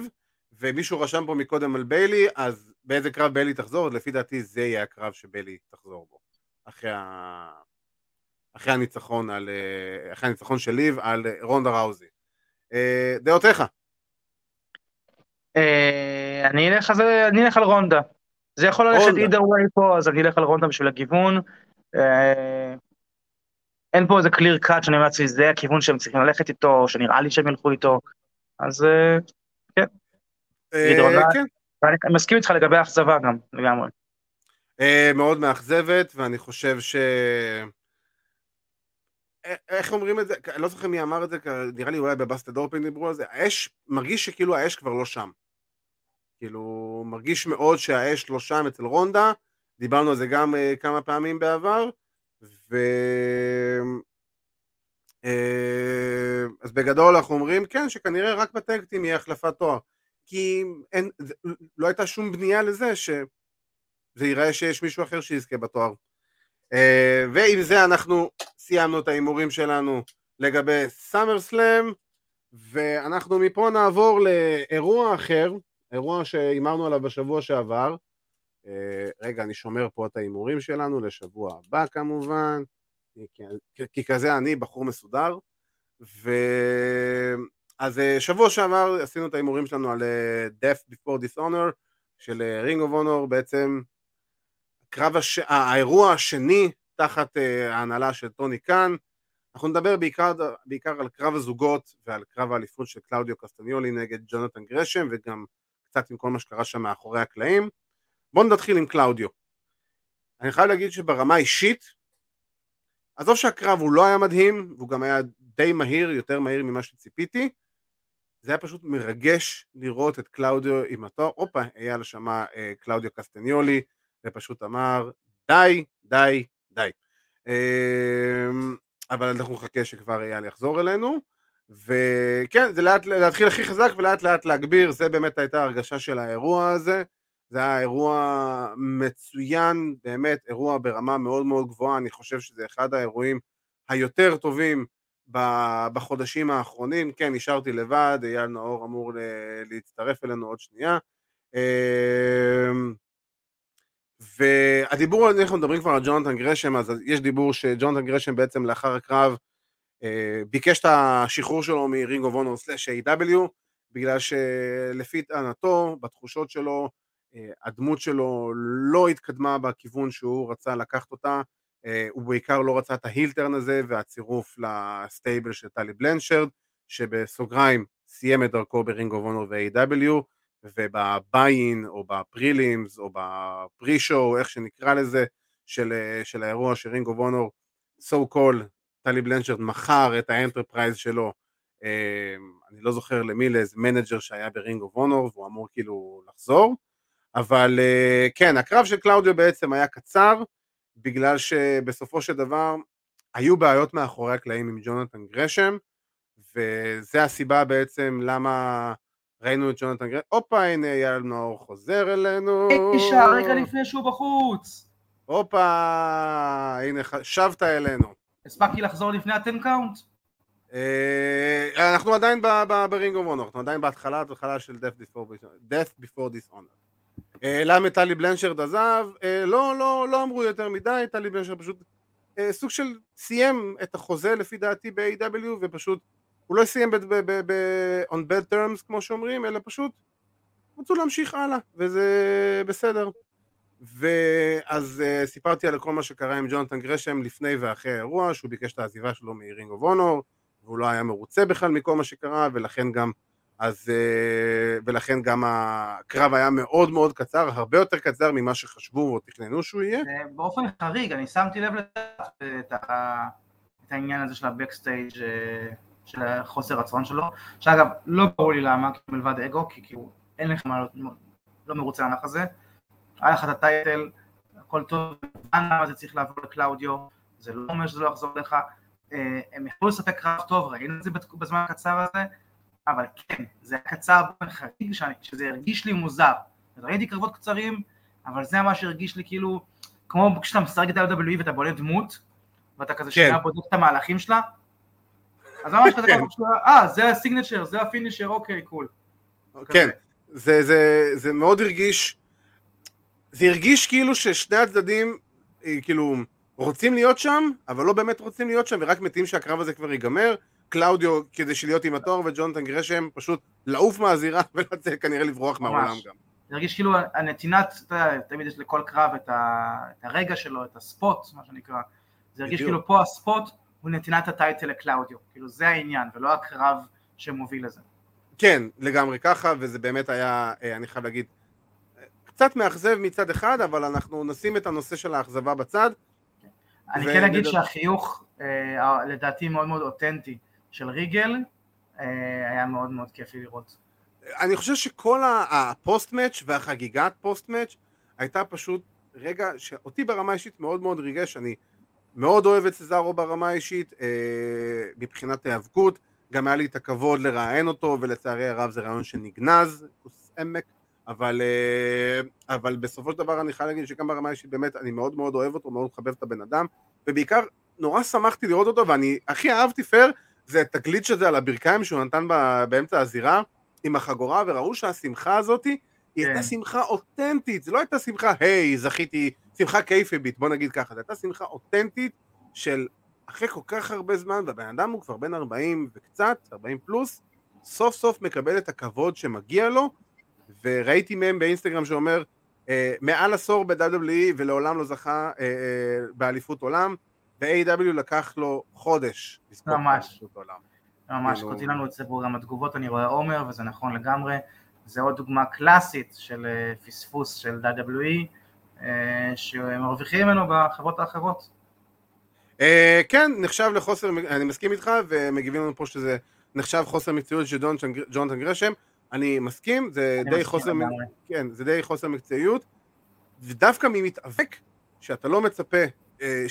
[SPEAKER 2] ומישהו רשם פה מקודם על ביילי, אז באיזה קרב ביילי תחזור? לפי דעתי זה יהיה הקרב שביילי תחזור בו. אחרי, ה... אחרי הניצחון על... אה, אחרי הניצחון של ליב על אה, רונדה ראוזי. אה, דעותיך.
[SPEAKER 3] אני אלך אני אלך על רונדה. זה יכול ללכת either way פה, אז אני אלך על רונדה בשביל הגיוון. אין פה איזה clear cut שאני אומר לעצמי, זה הכיוון שהם צריכים ללכת איתו, שנראה לי שהם ילכו איתו. אז רונדה.
[SPEAKER 2] כן.
[SPEAKER 3] ואני מסכים איתך לגבי האכזבה גם, לגמרי.
[SPEAKER 2] אה, מאוד מאכזבת, ואני חושב ש... א- איך אומרים את זה? לא זוכר מי אמר את זה, נראה לי אולי בבאסטד אורפן דיברו על זה. האש, מרגיש שכאילו האש כבר לא שם. כאילו, מרגיש מאוד שהאש לא שם אצל רונדה, דיברנו על זה גם אה, כמה פעמים בעבר, ו... אה, אז בגדול אנחנו אומרים, כן, שכנראה רק בטקטים יהיה החלפת תואר. כי אין, לא הייתה שום בנייה לזה ש... זה ייראה שיש מישהו אחר שיזכה בתואר. Uh, ועם זה אנחנו סיימנו את ההימורים שלנו לגבי סאמר סלאם, ואנחנו מפה נעבור לאירוע אחר, אירוע שהימרנו עליו בשבוע שעבר. Uh, רגע, אני שומר פה את ההימורים שלנו לשבוע הבא כמובן, כי, כי, כזה אני בחור מסודר. ו... אז אה, שבוע שעבר עשינו את ההימורים שלנו על Death Before Dishonor של Ring of Honor, בעצם הקרב הש... האירוע השני תחת אה, ההנהלה של טוני קאן. אנחנו נדבר בעיקר, בעיקר על קרב הזוגות ועל קרב האליפות של קלאודיו קסטניולי נגד ג'ונתן גרשם וגם קצת עם כל מה שקרה שם מאחורי הקלעים. בואו נתחיל עם קלאודיו. אני חייב להגיד שברמה אישית, עזוב שהקרב הוא לא היה מדהים, והוא גם היה די מהיר, יותר מהיר ממה שציפיתי, זה היה פשוט מרגש לראות את קלאודיו עם התואר, הופה, אייל שמע אה, קלאודיו קסטניולי, ופשוט אמר, די, די, די. אה, אבל אנחנו נחכה שכבר אייל יחזור אלינו, וכן, זה לאט, להתחיל הכי חזק ולאט לאט להגביר, זה באמת הייתה הרגשה של האירוע הזה. זה היה אירוע מצוין, באמת אירוע ברמה מאוד מאוד גבוהה, אני חושב שזה אחד האירועים היותר טובים בחודשים האחרונים. כן, נשארתי לבד, אייל נאור אמור להצטרף אלינו עוד שנייה. והדיבור, אנחנו מדברים כבר על ג'ונתן גרשם, אז יש דיבור שג'ונתן גרשם בעצם לאחר הקרב אה, ביקש את השחרור שלו מרינג אוף אונור סלאש A.W. בגלל שלפי טענתו, בתחושות שלו, אה, הדמות שלו לא התקדמה בכיוון שהוא רצה לקחת אותה, אה, הוא בעיקר לא רצה את ה heel turn הזה והצירוף ל stable של טלי בלנשרד, שבסוגריים סיים את דרכו ב Ring of Honor ו-AEW, וב Buy-In או ב prelims או ב pre-show, איך שנקרא לזה, של, של האירוע של Ring of Honor, so called טלי בלנשרד מכר את ה enterprise שלו, אמ, אני לא זוכר למי, לאיזה manager שהיה ב Ring of Honor, והוא אמור כאילו לחזור, אבל אה, כן, הקרב של קלאודיו בעצם היה קצר, בגלל שבסופו של דבר היו בעיות מאחורי הקלעים עם ג'ונתן גרשם, וזה הסיבה בעצם למה ראינו את ג'ונתן גרשם, הופה הנה אייל נאור חוזר אלינו.
[SPEAKER 3] אישה רגע לפני שהוא בחוץ.
[SPEAKER 2] הופה, הנה שבת אלינו.
[SPEAKER 3] הספקתי לחזור לפני ה ten count?
[SPEAKER 2] אה, אנחנו עדיין ב Ring of Honor, אנחנו עדיין בהתחלה, התחלה של Death Before Dishonor. אה, למה טלי בלנשרד עזב? אה, לא, לא, לא אמרו יותר מדי, טלי בלנשרד פשוט סוג של סיים את החוזה לפי דעתי ב-AEW ופשוט הוא לא סיים ב- on bad terms כמו שאומרים, אלא פשוט רצו להמשיך הלאה, וזה בסדר. ואז אה, סיפרתי על כל מה שקרה עם ג'ונתן גרשם לפני ואחרי האירוע, שהוא ביקש את העזיבה שלו מ Ring of Honor, והוא לא היה מרוצה בכלל מכל מה שקרה, ולכן גם, אז, uh, ולכן גם הקרב היה מאוד מאוד קצר, הרבה יותר קצר ממה שחשבו או תכננו שהוא יהיה.
[SPEAKER 3] אה, באופן חריג, אני שמתי לב את, את העניין הזה של הבקסטייג' של חוסר רצון שלו, שאגב, לא ברור לי למה, מלבד אגו, כי כאילו אין לך מה, לא, לא מרוצה מהלך הזה. היה לך את הטייטל, הכל טוב, למה זה צריך לעבור לקלאודיו, זה לא אומר שזה לא יחזור לך, אה, הם יכלו לספק קרב טוב, ראינו את זה בזמן הקצר הזה, אבל כן, זה היה קצר חריג, שזה הרגיש לי מוזר. ראיתי קרבות קצרים, אבל זה מה שהרגיש לי כאילו, כמו כשאתה משחק את ה-WWE ואתה בונה דמות, ואתה כזה כן. שנייה בודק את המהלכים שלה, אז ממש כזה קרבות שלה, אה, זה הסיגנצ'ר, זה הפינישר, אוקיי, קול.
[SPEAKER 2] כן, זה מאוד הרגיש זה הרגיש כאילו ששני הצדדים אה, כאילו רוצים להיות שם, אבל לא באמת רוצים להיות שם, ורק מתים שהקרב הזה כבר ייגמר. קלאודיו כדי שלהיות עם התואר, וג'ונתן גרשם פשוט לעוף מהזירה ולצאת כנראה לברוח מהעולם גם.
[SPEAKER 3] זה הרגיש כאילו הנתינת, תמיד יש לכל קרב את הרגע שלו, את הספוט, מה שנקרא. זה הרגיש כאילו פה הספוט הוא נתינת הטייטל לקלאודיו, כאילו זה העניין, ולא הקרב שמוביל לזה.
[SPEAKER 2] כן, לגמרי ככה, וזה באמת היה, אה, אני חייב להגיד, קצת מאכזב מצד אחד, אבל אנחנו נשים את הנושא של האכזבה בצד.
[SPEAKER 3] אני כן אגיד שהחיוך אה, לדעתי מאוד מאוד אותנטי של ריגל אה, היה מאוד מאוד כיפי לראות.
[SPEAKER 2] אני חושב שכל הפוסט מאץ' והחגיגת פוסט מאץ' הייתה פשוט רגע שאותי ברמה אישית מאוד מאוד ריגש, אני מאוד אוהב את סזארו ברמה האישית אה, מבחינת היאבקות, גם היה לי את הכבוד לראיין אותו ולצערי הרב זה רעיון שנגנז, עמק אבל, אה, אבל בסופו של דבר אני חייב להגיד שגם ברמה האישית באמת אני מאוד מאוד אוהב אותו, מאוד מחבב את הבן אדם, ובעיקר נורא שמחתי לראות אותו, ואני הכי אהבתי פייר זה את הגליץ' הזה על הברכיים שהוא נתן באמצע הזירה עם החגורה, וראו שהשמחה הזאת היא כן. הייתה שמחה אותנטית, זה לא הייתה שמחה, היי, זכיתי, שמחה קייפביט, בוא נגיד ככה, זו הייתה שמחה אותנטית של אחרי כל כך הרבה זמן, והבן אדם הוא כבר בן 40 וקצת, 40 פלוס, סוף סוף מקבל את הכבוד שמגיע לו, וראיתי מהם באינסטגרם שאומר אה, מעל עשור ב-WWE ולעולם לא זכה אה, אה, באליפות עולם ו-AW לקח לו חודש
[SPEAKER 3] לזכות באליפות עולם. ממש, כאילו- כותבים לנו את זה פה גם התגובות, אני רואה עומר וזה נכון לגמרי, זה עוד דוגמה קלאסית של אה, פספוס של WWE שמרוויחים ממנו בחברות האחרות.
[SPEAKER 2] Uh, כן, נחשב לחוסר, אני מסכים איתך, ומגיבים לנו פה שזה נחשב חוסר מקצועיות של ג'ונתן גרשם. אני מסכים, זה די חוסר, כן, זה די חוסר מקצועיות, ודווקא ממתאבק, שאתה לא מצפה אה,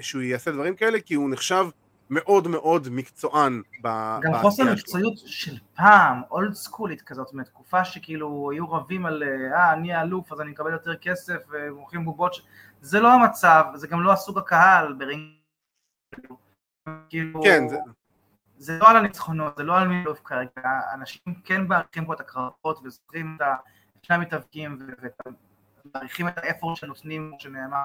[SPEAKER 2] שהוא יעשה דברים כאלה, כי הוא נחשב מאוד מאוד מקצוען.
[SPEAKER 3] גם חוסר מקצועיות של פעם, אולד סקולית כזאת, מתקופה שכאילו היו רבים על, אה, אני האלוף אז אני מקבל יותר כסף ומוכרים בובות, זה לא המצב, זה גם לא הסוג הקהל ברינג, כאילו, כן, זה... זה לא על הניצחונות, זה לא על מילוף כרגע, אנשים כן מעריכים פה את הקרבות וזוכרים את שני המתאבקים ומעריכים את האפור שנותנים, שנאמר,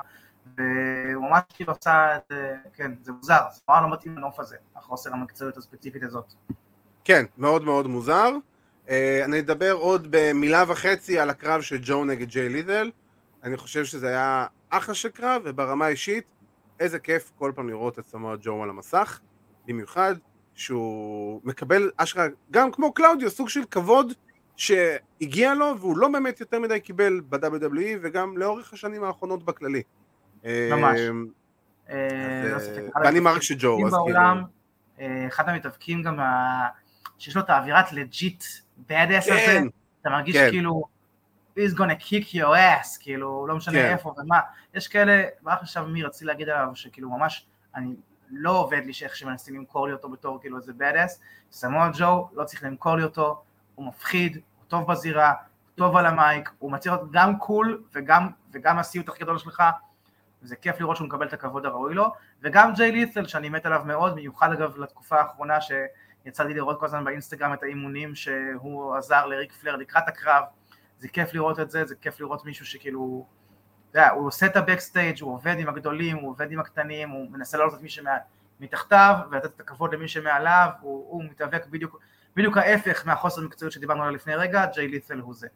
[SPEAKER 3] והוא ממש כאילו עשה את זה, כן, זה מוזר, זה נורא לא מתאים לנוף הזה, החוסר המקצועיות הספציפית הזאת.
[SPEAKER 2] כן, מאוד מאוד מוזר. Uh, אני אדבר עוד במילה וחצי על הקרב של ג'ו נגד ג'יי לידל. אני חושב שזה היה אחלה של קרב, וברמה האישית, איזה כיף כל פעם לראות את סמואל ג'ו על המסך, במיוחד שהוא מקבל אשכרה, גם כמו קלאודיו, סוג של כבוד שהגיע לו, והוא לא באמת יותר מדי קיבל ב-WWE, וגם לאורך השנים האחרונות בכללי.
[SPEAKER 3] ממש. אמ,
[SPEAKER 2] אה, לא ואני mark שג'ו,
[SPEAKER 3] אז כאילו... אה, אחד המתאבקים גם שיש לו את האווירת legit badass הזה, כן, אתה מרגיש כן. כאילו he's gonna kick your ass, כאילו לא משנה כן. איפה ומה, יש כאלה, רק עכשיו מי רציתי להגיד עליו שכאילו ממש, אני לא עובד לי שאיך שמנסים למכור לי אותו בתור כאילו איזה badass, סמואל ג'ו, לא צריך למכור לי אותו, הוא מפחיד, הוא טוב בזירה, הוא טוב על המייק, הוא מצליח להיות גם קול וגם, וגם הסיוט הכי גדול שלך, וזה כיף לראות שהוא מקבל את הכבוד הראוי לו, וגם ג'יי לית'ל שאני מת עליו מאוד, מיוחד אגב לתקופה האחרונה שיצא לי לראות כל הזמן באינסטגרם את האימונים שהוא עזר לריק פלר לקראת הקרב, זה כיף לראות את זה, זה כיף לראות מישהו שכאילו, אתה יודע, הוא עושה את הבקסטייג', הוא עובד עם הגדולים, הוא עובד עם הקטנים, הוא מנסה לעלות את מי שמתחתיו ולתת את הכבוד למי שמעליו, הוא, הוא מתאבק בדיוק, בדיוק ההפך מהחוסר מקצועיות שדיברנו עליה לפני רגע, ג'יי לית'ל הוא זה.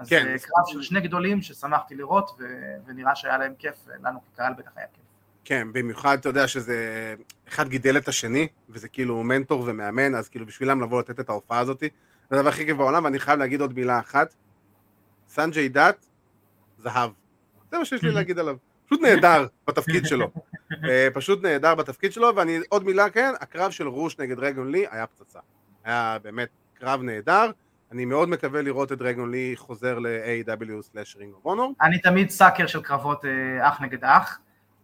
[SPEAKER 3] אז כן. אה, קרב של שני גדולים ששמחתי לראות ו- ונראה שהיה להם כיף, לנו כקהל בטח היה כיף.
[SPEAKER 2] כן, במיוחד אתה יודע שזה אחד גידל את השני, וזה כאילו מנטור ומאמן, אז כאילו בשבילם לבוא לתת את ההופעה הזאתי, זה הדבר הכי כיף בעולם, ואני חייב להגיד עוד מילה אחת, סונג'יי דאט, זהב. זה מה שיש לי להגיד עליו. פשוט נהדר בתפקיד שלו. אה, פשוט נהדר בתפקיד שלו, ואני עוד מילה כן, הקרב של רוש נגד דרגון לי היה פצצה. היה באמת קרב נהדר. אני מאוד מקווה לראות את דרגון לי חוזר ל-AW/ring of honor.
[SPEAKER 3] אני תמיד sucker של קרבות אה, אח נגד אח.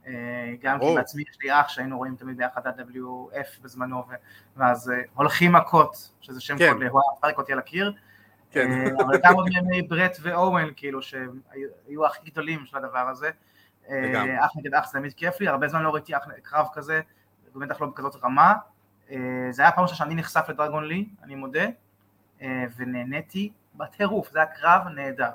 [SPEAKER 3] אה, גם כי בעצמי יש לי אח שהיינו רואים תמיד ביחד WWF בזמנו, ואז אה, הולכים מכות, שזה שם כן. קוד להוא פרק אותי על הקיר. כן. אבל גם עוד מימי ברט ואורן, כאילו, שהיו הכי גדולים של הדבר הזה. אח נגד אח זה תמיד כיף לי, הרבה זמן לא ראיתי קרב כזה, בטח לא בכזאת רמה. זה היה פעם שאני נחשף לדרגון לי, אני מודה. אה, ונהניתי בטירוף, זה היה קרב נהדר.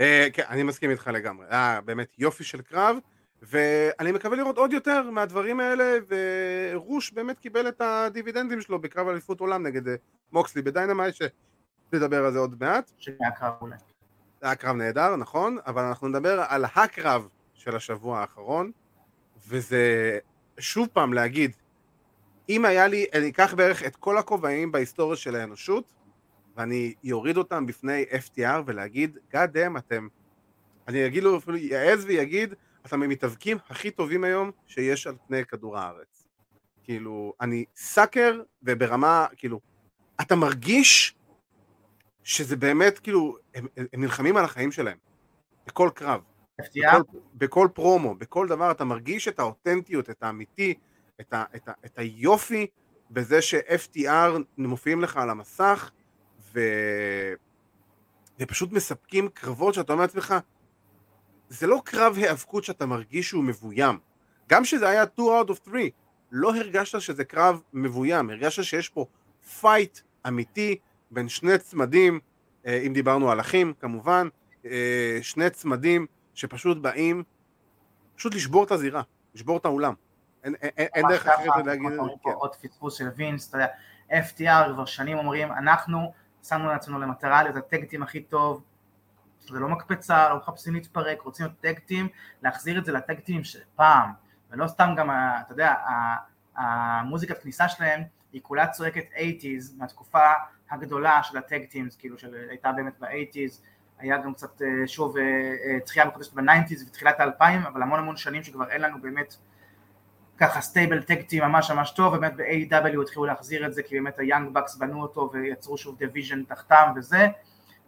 [SPEAKER 2] אה, כן, אני מסכים איתך לגמרי, היה באמת יופי של קרב, ואני מקווה לראות עוד יותר מהדברים האלה, ורוש באמת קיבל את הדיבידנדים שלו בקרב אליפות עולם נגד אה, מוקסלי ב Dynamite, שנדבר על זה עוד מעט.
[SPEAKER 3] שהיה קרב אולי.
[SPEAKER 2] זה היה קרב נהדר, נכון, אבל אנחנו נדבר על הקרב של השבוע האחרון, וזה שוב פעם להגיד, אם היה לי, אני אקח בערך את כל הכובעים בהיסטוריה של האנושות, ואני אוריד אותם בפני FTR ולהגיד, God damn, אתם, אני אגיד לו, אפילו יעז ויגיד, אתם המתאבקים הכי טובים היום שיש על פני כדור הארץ. כאילו, אני סאקר, וברמה, כאילו, אתה מרגיש שזה באמת, כאילו, הם, הם נלחמים על החיים שלהם. בכל קרב. בכל, בכל פרומו, בכל דבר, אתה מרגיש את האותנטיות, את האמיתי, את, ה, את, ה, את היופי בזה ש-FTR מופיעים לך על המסך, ו... ופשוט מספקים קרבות שאתה אומר לעצמך, זה לא קרב היאבקות שאתה מרגיש שהוא מבוים. גם שזה היה 2 out of 3, לא הרגשת שזה קרב מבוים, הרגשת שיש פה fight אמיתי בין שני צמדים, אה, אם דיברנו על אחים כמובן, אה, שני צמדים שפשוט באים פשוט לשבור את הזירה, לשבור את האולם. אין, אין, אין דרך אחרת להגיד את זה.
[SPEAKER 3] כן. עוד פספוס של וינס, אתה יודע, FTR כבר שנים אומרים, אנחנו שמנו לעצמנו למטרה להיות הטקטים הכי טוב, זה לא מקפצה, לא מחפשים להתפרק, רוצים להיות טקטים, להחזיר את זה לטקטים של פעם, ולא סתם גם, אתה יודע, המוזיקת כניסה שלהם היא כולה צועקת 80's מהתקופה הגדולה של הטקטימס, כאילו שהייתה באמת ב-80's, היה גם קצת אה, שוב תחייה אה, בחודשת ב-90's ותחילת ה-2000, אבל המון המון שנים שכבר אין לנו באמת ככה stable tag team ממש ממש טוב, באמת ב-AEW התחילו להחזיר את זה כי באמת ה Young Bucks בנו אותו ויצרו שוב division תחתם וזה,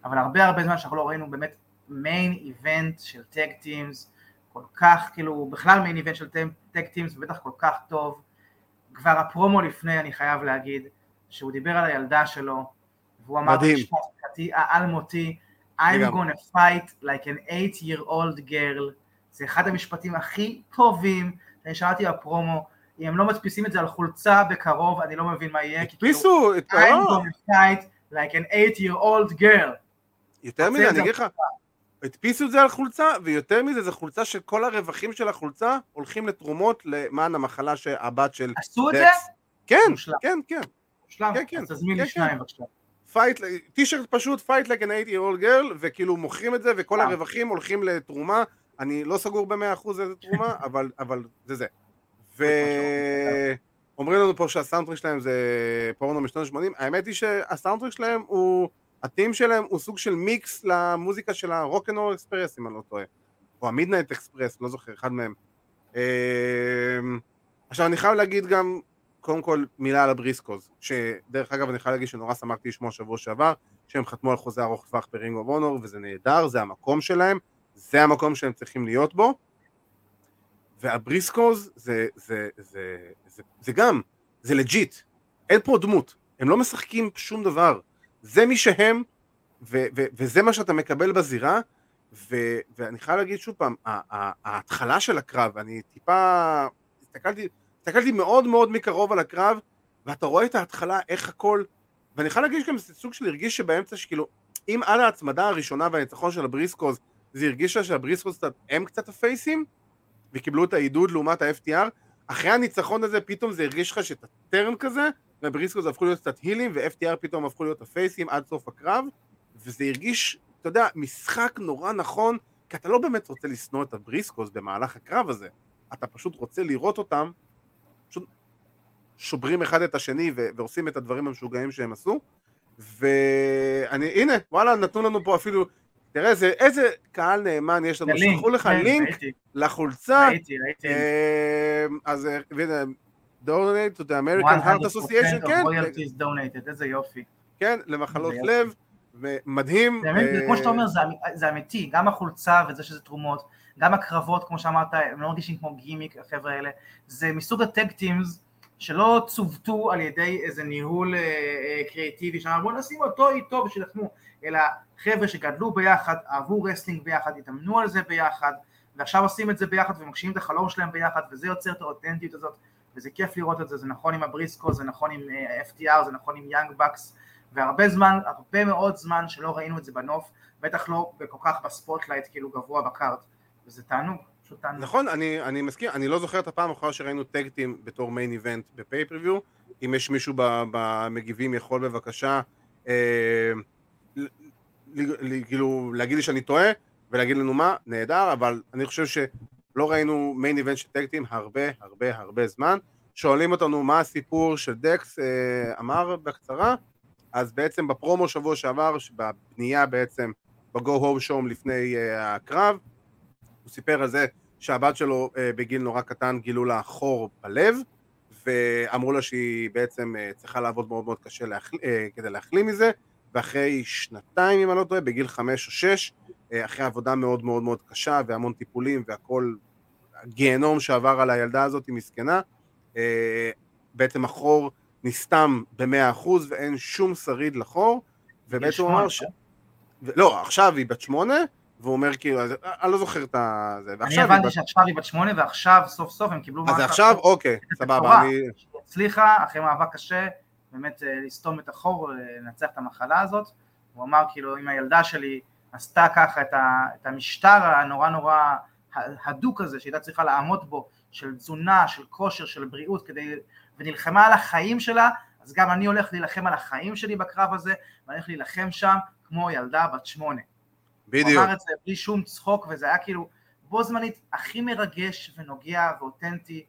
[SPEAKER 3] אבל הרבה הרבה זמן שאנחנו לא ראינו באמת main event של tag teams, כל כך כאילו, בכלל main event של tag teams ובטח כל כך טוב, כבר הפרומו לפני, אני חייב להגיד, שהוא דיבר על הילדה שלו, והוא אמר במשפט האלמותי, I'm gonna fight like an 8 year old girl, זה אחד המשפטים הכי טובים, אני שאלתי בפרומו, אם הם לא מדפיסים את זה על חולצה בקרוב, אני לא מבין מה יהיה.
[SPEAKER 2] הדפיסו,
[SPEAKER 3] את I'm gonna fight like an 8 year old girl.
[SPEAKER 2] יותר מזה, אני אגיד לך, הדפיסו את זה על חולצה, ויותר מזה, זו חולצה שכל הרווחים של החולצה הולכים לתרומות למען המחלה שהבת של...
[SPEAKER 3] עשו את זה?
[SPEAKER 2] כן, כן, כן.
[SPEAKER 3] מושלם, כן, כן. אז תזמין לי כן, שניים בבקשה.
[SPEAKER 2] fight, t-shirt פשוט, fight like an 8 year old girl, וכאילו מוכרים את זה, וכל הרווחים הולכים לתרומה. אני לא סגור במאה אחוז איזה תרומה, אבל, אבל זה זה. ואומרים לנו פה שה soundtrack שלהם זה פורנו משנות ה-80, האמת היא שה soundtrack שלהם הוא, ה theme שלהם הוא סוג של מיקס למוזיקה של ה Rock 'n' Roll Express, אם אני לא טועה. או ה Midnight Express, לא זוכר, אחד מהם. אמ, עכשיו אני חייב להגיד גם, קודם כל מילה על הבריסקוז, שדרך אגב אני חייב להגיד שנורא שמחתי לשמוע שבוע שעבר, שהם חתמו על חוזה ארוך טווח ב Ring of Honor, וזה נהדר, זה המקום שלהם, זה המקום שהם צריכים להיות בו, והבריסקוז זה, זה, זה, זה, זה, זה גם, זה legit, אין פה דמות, הם לא משחקים שום דבר, זה מי שהם, ו, ו, וזה מה שאתה מקבל בזירה, ו, ואני חייב להגיד שוב פעם, ההתחלה של הקרב, אני טיפה, הסתכלתי, הסתכלתי מאוד מאוד מקרוב על הקרב, ואתה רואה את ההתחלה, איך הכל, ואני חייב להגיד שגם זה סוג של הרגיש שבאמצע שכאילו, אם על ההצמדה הראשונה והניצחון של הבריסקוז, זה הרגיש שהבריסקוז הם קצת הפייסים, וקיבלו את העידוד לעומת ה-FTR, אחרי הניצחון הזה פתאום זה הרגיש לך שאת הטרן כזה, ובריסקוז הפכו להיות קצת הילים, ו-FTR פתאום הפכו להיות הפייסים עד סוף הקרב, וזה הרגיש, אתה יודע, משחק נורא נכון, כי אתה לא באמת רוצה לשנוא את הבריסקוז במהלך הקרב הזה, אתה פשוט רוצה לראות אותם, פשוט שוברים אחד את השני ו- ועושים את הדברים המשוגעים שהם עשו, והנה, הנה, וואלה, נתנו לנו פה אפילו תראה איזה, איזה קהל נאמן יש לנו, שלחו לך כן, לינק. לחולצה.
[SPEAKER 3] ראיתי, ראיתי.
[SPEAKER 2] אמ, אז הנה, donate to the American Heart Association, כן.
[SPEAKER 3] איזה יופי.
[SPEAKER 2] כן, למחלות לב, ומדהים.
[SPEAKER 3] באמת, אה, כמו שאתה אומר, זה אמיתי, גם החולצה וזה שזה תרומות, גם הקרבות, כמו שאמרת, הם לא מרגישים כמו גימיק, החבר'ה האלה, זה מסוג ה tag teams, שלא צוותו על ידי איזה ניהול אה, אה, קריאיטיבי, שאמר בוא נשים אותו איתו ושילחמו, אלא חבר'ה שגדלו ביחד, אהבו wrestling ביחד, התאמנו על זה ביחד, ועכשיו עושים את זה ביחד ומגשימים את החלום שלהם ביחד, וזה יוצר את האותנטיות הזאת, וזה כיף לראות את זה, זה נכון עם הבריסקו, זה נכון עם אה, FTR, זה נכון עם Young Bucks, והרבה זמן, הרבה מאוד זמן שלא ראינו את זה בנוף, בטח לא כל כך ב spotlight כאילו גבוה ב card, וזה תענוג.
[SPEAKER 2] נכון, אני, אני מסכים, אני לא זוכר את הפעם האחרונה שראינו tag team בתור main event ב pay-per-view, אם יש מישהו במגיבים יכול בבקשה אה, כאילו להגיד לי שאני טועה ולהגיד לנו מה, נהדר, אבל אני חושב שלא ראינו main event של tag team הרבה הרבה הרבה זמן. שואלים אותנו מה הסיפור של דקס אה, אמר בקצרה, אז בעצם בפרומו שבוע שעבר, בבנייה בעצם בגו הום שום לפני אה, הקרב, הוא סיפר על זה שהבת שלו אה, בגיל נורא קטן גילו לה חור בלב, ואמרו לה שהיא בעצם אה, צריכה לעבוד מאוד מאוד קשה להחל... אה, כדי להחלים מזה, ואחרי שנתיים, אם אני לא טועה, בגיל חמש או שש, אחרי עבודה מאוד מאוד מאוד קשה והמון טיפולים והכל, גיהנום שעבר על הילדה הזאת, היא מסכנה, בעצם החור נסתם במאה אחוז ואין שום שריד לחור, ובעצם הוא אמר ש... לא, עכשיו היא בת שמונה, והוא אומר כאילו, אני לא זוכר את זה.
[SPEAKER 3] אני הבנתי שעכשיו היא בת שמונה ועכשיו סוף סוף הם קיבלו...
[SPEAKER 2] אז עכשיו, אוקיי, סבבה. אני...
[SPEAKER 3] הצליחה אחרי מאבק קשה, באמת אה, לסתום את החור, אה, לנצח את המחלה הזאת. הוא אמר כאילו, אם הילדה שלי עשתה ככה את המשטר הנורא נורא הדוק הזה, שהייתה צריכה לעמוד בו, של תזונה, של כושר, של בריאות, כדי... ונלחמה על החיים שלה, אז גם אני הולך להילחם על החיים שלי בקרב הזה, ואני הולך להילחם שם כמו ילדה בת שמונה.
[SPEAKER 2] בדיוק.
[SPEAKER 3] הוא אמר את זה בלי שום צחוק, וזה היה כאילו בו זמנית הכי מרגש ונוגע ואותנטי.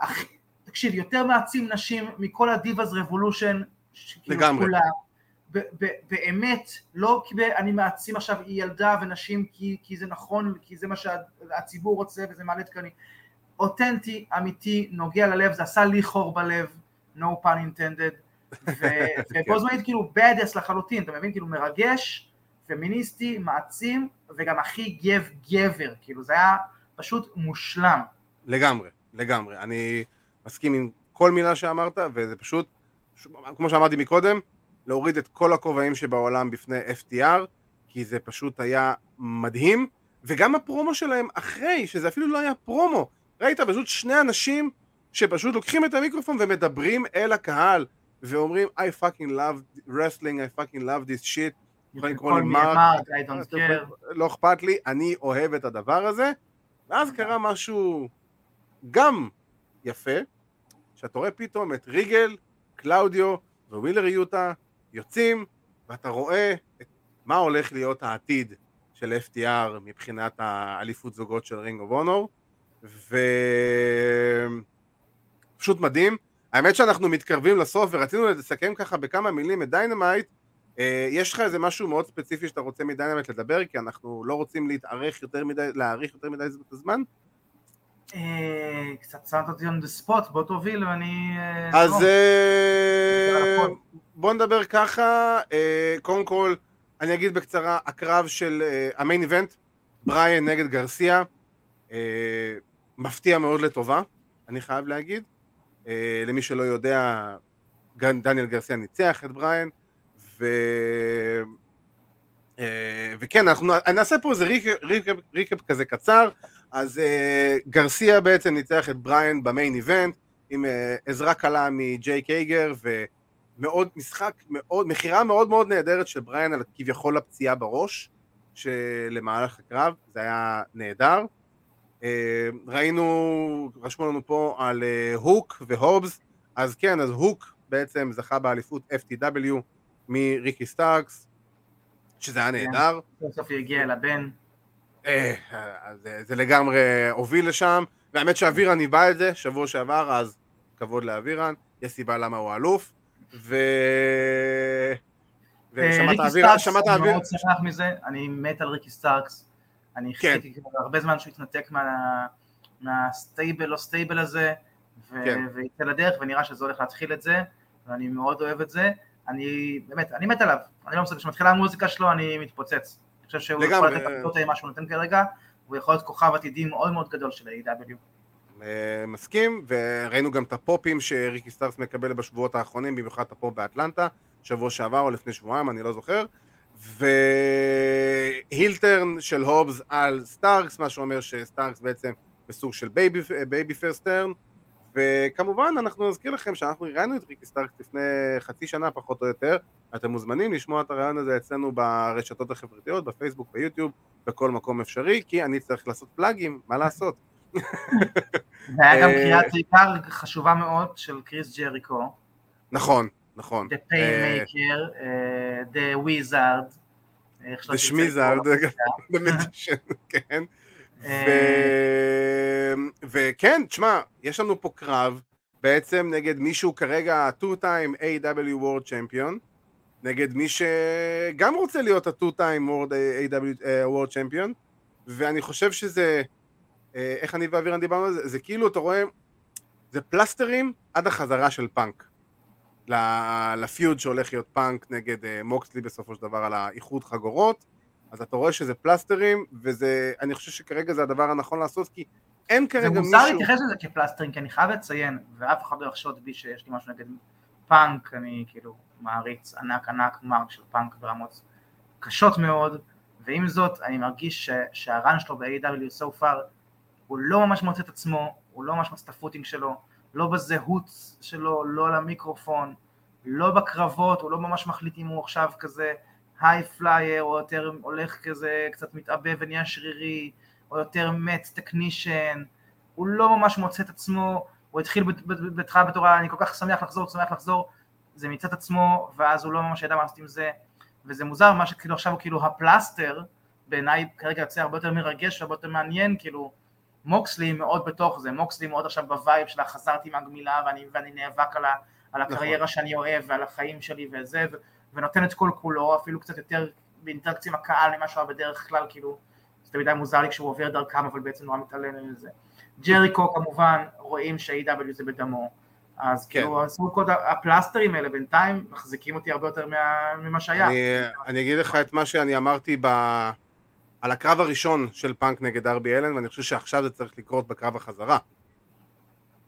[SPEAKER 3] הכי, תקשיב, יותר מעצים נשים מכל הדיבאז רבולושן,
[SPEAKER 2] לגמרי. כולה.
[SPEAKER 3] באמת, לא כי אני מעצים עכשיו ילדה ונשים כי, כי זה נכון, כי זה מה שהציבור רוצה וזה מעלה תקנים. אותנטי, אמיתי, נוגע ללב, זה עשה לי חור בלב, no pun intended, ובו זמנית כאילו bad לחלוטין, אתה מבין? כאילו מרגש, פמיניסטי, מעצים, וגם הכי גב גבר, כאילו זה היה פשוט מושלם.
[SPEAKER 2] לגמרי, לגמרי. אני מסכים עם כל מילה שאמרת, וזה פשוט, כמו שאמרתי מקודם, להוריד את כל הכובעים שבעולם בפני FTR, כי זה פשוט היה מדהים, וגם הפרומו שלהם אחרי, שזה אפילו לא היה פרומו, ראית? פשוט שני אנשים שפשוט לוקחים את המיקרופון ומדברים אל הקהל, ואומרים I fucking love wrestling, I fucking love this shit, יכולים לקרוא לי מרק, לא אכפת לי, אני אוהב את הדבר הזה, ואז קרה משהו גם יפה, שאתה רואה פתאום את ריגל, קלאודיו ווילר יוטה יוצאים, ואתה רואה את מה הולך להיות העתיד של FTR מבחינת האליפות זוגות של Ring of Honor, ופשוט מדהים. האמת שאנחנו מתקרבים לסוף ורצינו לסכם ככה בכמה מילים את Dynamite, אה, יש לך איזה משהו מאוד ספציפי שאתה רוצה מ Dynamite לדבר, כי אנחנו לא רוצים להתארך יותר מדי, להאריך יותר מדי את הזמן?
[SPEAKER 3] אה, קצת שמת אותי on the spot, בוא תוביל ואני...
[SPEAKER 2] אה, אז בוא נדבר ככה, קודם כל אני אגיד בקצרה, הקרב של המיין איבנט, בריאן נגד גרסיה, מפתיע מאוד לטובה, אני חייב להגיד. למי שלא יודע, דניאל גרסיה ניצח את בריאן, ו... אה, וכן, אנחנו נעשה פה איזה recap כזה קצר, אז אה, גרסיה בעצם ניצח את בריין ב main event, עם אה, עזרה קלה מג'יי קייגר, ומאוד משחק, מאוד, מכירה מאוד מאוד נהדרת של בריין על כביכול הפציעה בראש, שבמהלך הקרב, זה היה נהדר. אה, ראינו, רשמו לנו פה על אה, הוק והובס, אז כן, אז הוק בעצם זכה באליפות FTW מריקי סטארקס, שזה היה כן. נהדר.
[SPEAKER 3] בסוף יגיע אל הבן.
[SPEAKER 2] אה, זה לגמרי הוביל לשם, והאמת שאבירן ניבא את זה שבוע שעבר, אז כבוד לאבירן, יש סיבה למה הוא אלוף, ו...
[SPEAKER 3] ושמעת אוויר, שמעת אוויר. אני מאוד שמח מזה, אני מת על ריקי סטארקס, אני כן. חיכיתי הרבה זמן שהוא יתנתק מה stable לא stable הזה, כן. ויצא לדרך, ונראה שזה הולך להתחיל את זה, ואני מאוד אוהב את זה. אני באמת, אני מת עליו, אני לא מסתכל, כשמתחילה המוזיקה שלו אני מתפוצץ. אני חושב שהוא יכול לתת את מה שהוא נותן כרגע, הוא יכול להיות כוכב עתידי מאוד מאוד גדול של ה-AEW.
[SPEAKER 2] אה, מסכים, וראינו גם את הפופים שריקי סטארקס מקבל בשבועות האחרונים, במיוחד את הפופ באטלנטה, שבוע שעבר או לפני שבועיים, אני לא זוכר, וה heel turn של הובס על סטארקס, מה שאומר שסטארקס בעצם בסוג של babyface turn, וכמובן אנחנו נזכיר לכם שאנחנו ראינו את ריקי סטארקס לפני חצי שנה פחות או יותר, אתם מוזמנים לשמוע את הריאיון הזה אצלנו ברשתות החברתיות, בפייסבוק, ביוטיוב, בכל מקום אפשרי, כי אני צריך לעשות פלאגים, מה לעשות?
[SPEAKER 3] והיה גם קריאת עיקר חשובה מאוד של קריס ג'ריקו.
[SPEAKER 2] נכון, נכון.
[SPEAKER 3] The Painmaker, אה, The Wizard.
[SPEAKER 2] The שמיזארד, The Magician, כן. אה, וכן, תשמע, יש לנו פה קרב בעצם נגד מישהו כרגע ה-2-time A.W. World Champion, נגד מי שגם רוצה להיות ה-2-time World A.W. אה, World Champion, ואני חושב שזה, אה, איך אני ואבירן דיברנו על זה, זה כאילו, אתה רואה, זה פלסטרים עד החזרה של פאנק. לפיוד שהולך להיות פאנק נגד מוקסלי בסופו של דבר על האיחוד חגורות, אז אתה רואה שזה פלסטרים, וזה, אני חושב שכרגע זה הדבר הנכון לעשות, כי אין כרגע מישהו...
[SPEAKER 3] זה מוזר להתייחס לזה כפלסטרים, כי אני חייב לציין, ואף אחד לא יחשוד בי שיש לי משהו נגד פאנק, אני כאילו מעריץ ענק ענק mark של פאנק ברמות קשות מאוד, ועם זאת אני מרגיש ש, שה run שלו ב-AEW so far הוא לא ממש מוצא את עצמו, הוא לא ממש מוצא את ה footing שלו, לא בזהות שלו, לא על המיקרופון, לא בקרבות, הוא לא ממש מחליט אם הוא עכשיו כזה high flyer, או יותר הולך כזה קצת מתעבה ונהיה שרירי, או יותר mat technician, הוא לא ממש מוצא את עצמו, הוא התחיל בהתחלה בתור אני כל כך שמח לחזור, שמח לחזור, זה מצד עצמו, ואז הוא לא ממש ידע מה לעשות עם זה, וזה מוזר, מה שכאילו עכשיו הוא כאילו הפלסטר, בעיניי כרגע יוצא הרבה יותר מרגש והרבה יותר מעניין, כאילו מוקסלי מאוד בתוך זה, מוקסלי מאוד עכשיו ב vibe של חזרתי מהגמילה ואני, ואני נאבק על, ה, על. הקריירה נכון. שאני אוהב ועל החיים שלי וזה, ונותן את כל כולו, אפילו קצת יותר באינטראקציה עם הקהל ממה שהוא היה בדרך כלל, כאילו, זה תמיד היה מוזר לי כשהוא עובר דרכם, אבל בעצם נורא מתעלם מזה. ג'ריקו כמובן, רואים שה-AW זה בדמו, אז כן. כאילו עשו כל הפלסטרים האלה בינתיים מחזיקים אותי הרבה יותר ממה שהיה.
[SPEAKER 2] אני, אני אגיד לך את מה שאני אמרתי ב... על הקרב הראשון של פאנק נגד ארבי אלן, ואני חושב שעכשיו זה צריך לקרות בקרב החזרה.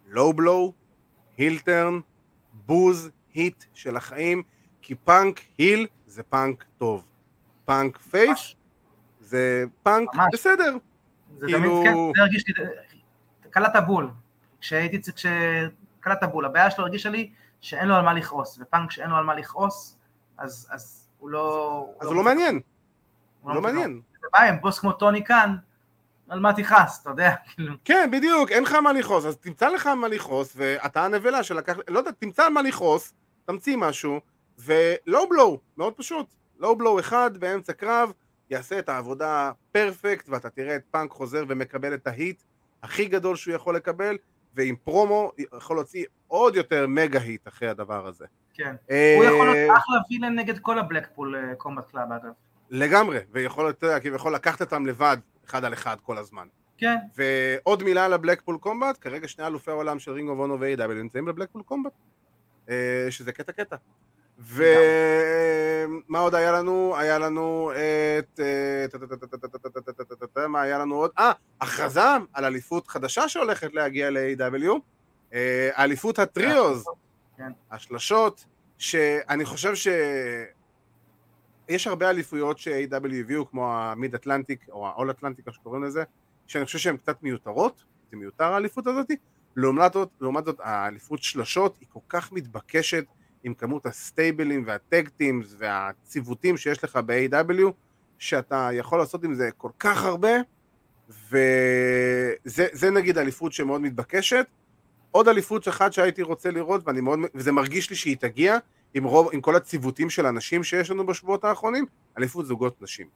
[SPEAKER 2] low blow, heel turn, בוז, heat של החיים, כי פאנק heel זה פאנק טוב. פאנק face זה פאנק ממש. בסדר.
[SPEAKER 3] זה כאילו... תמיד, כן, זה הרגיש לי, קלעת בול. כשהייתי, כשקלעת בול, הבעיה שלו הרגישה לי שאין לו על מה לכעוס, ופאנק שאין לו על מה לכעוס, אז, אז הוא לא...
[SPEAKER 2] אז הוא לא מעניין. הוא לא מעניין.
[SPEAKER 3] זה בא עם בוס כמו טוני קאן, על מה תכעס, אתה יודע, כאילו.
[SPEAKER 2] כן, בדיוק, אין לך מה לכעוס, אז תמצא לך מה לכעוס, ואתה הנבלה שלקח, לא יודע, תמצא מה לכעוס, תמציא משהו, ו low blow, מאוד פשוט, low blow אחד באמצע קרב, יעשה את העבודה perfect, ואתה תראה את פאנק חוזר ומקבל את ה heat הכי גדול שהוא יכול לקבל, ועם פרומו יכול להוציא עוד יותר mega heat אחרי הדבר הזה.
[SPEAKER 3] כן, אה, הוא יכול להיות אחלה villain נגד כל ה Blackpool Combat Club אגב.
[SPEAKER 2] לגמרי, ויכול להיות, כביכול לקחת אותם לבד, אחד על אחד כל הזמן.
[SPEAKER 3] כן.
[SPEAKER 2] ועוד מילה על ה Blackpool Combat, כרגע שני אלופי העולם של Ring of Honor ו-AEW נמצאים ב Blackpool Combat, שזה קטע קטע. ומה עוד היה לנו? היה לנו את... מה היה לנו עוד? אה, הכרזה על אליפות חדשה שהולכת להגיע ל-AEW, אליפות ה trios, השלשות, שאני חושב ש... יש הרבה אליפויות ש-AW הביאו, כמו המיד אטלנטיק, או ה-all אטלנטיק, איך שקוראים לזה, שאני חושב שהן קצת מיותרות, זה מיותר האליפות הזאתי, לעומת זאת, לעומת זאת האליפות שלשות היא כל כך מתבקשת עם כמות הסטייבלים והטקטימס והציוותים שיש לך ב-AW, שאתה יכול לעשות עם זה כל כך הרבה, וזה נגיד אליפות שמאוד מתבקשת. עוד אליפות אחת שהייתי רוצה לראות, ואני מאוד, וזה מרגיש לי שהיא תגיע, עם, רוב, עם כל הציוותים של הנשים שיש לנו בשבועות האחרונים, אליפות זוגות נשים.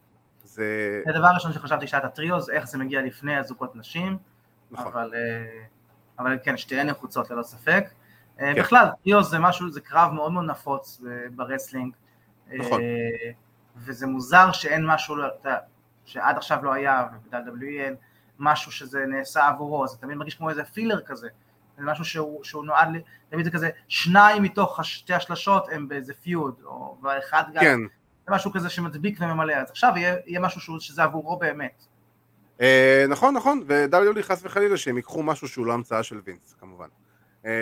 [SPEAKER 3] זה... זה הדבר הראשון שחשבתי שהיה את ה trios, איך זה מגיע לפני הזוגות נשים, נכון. אבל, אה, אבל כן, שתיהן נחוצות ללא ספק. אה, כן. בכלל, trios זה משהו, זה קרב מאוד מאוד נפוץ ב wrestling. נכון. אה, וזה מוזר שאין משהו, שעד עכשיו לא היה, וב-WWE משהו שזה נעשה עבורו, זה תמיד מרגיש כמו איזה פילר כזה. זה משהו שהוא, שהוא נועד, תמיד זה כזה, שניים מתוך שתי השלשות הם באיזה פיוד, או ואחד גם, כן. זה משהו כזה שמדביק וממלא, אז עכשיו יהיה, יהיה משהו שהוא, שזה עבורו באמת.
[SPEAKER 2] אה, נכון, נכון, ו-WD חס וחלילה שהם ייקחו משהו שהוא לא המצאה של וינס, כמובן. אה,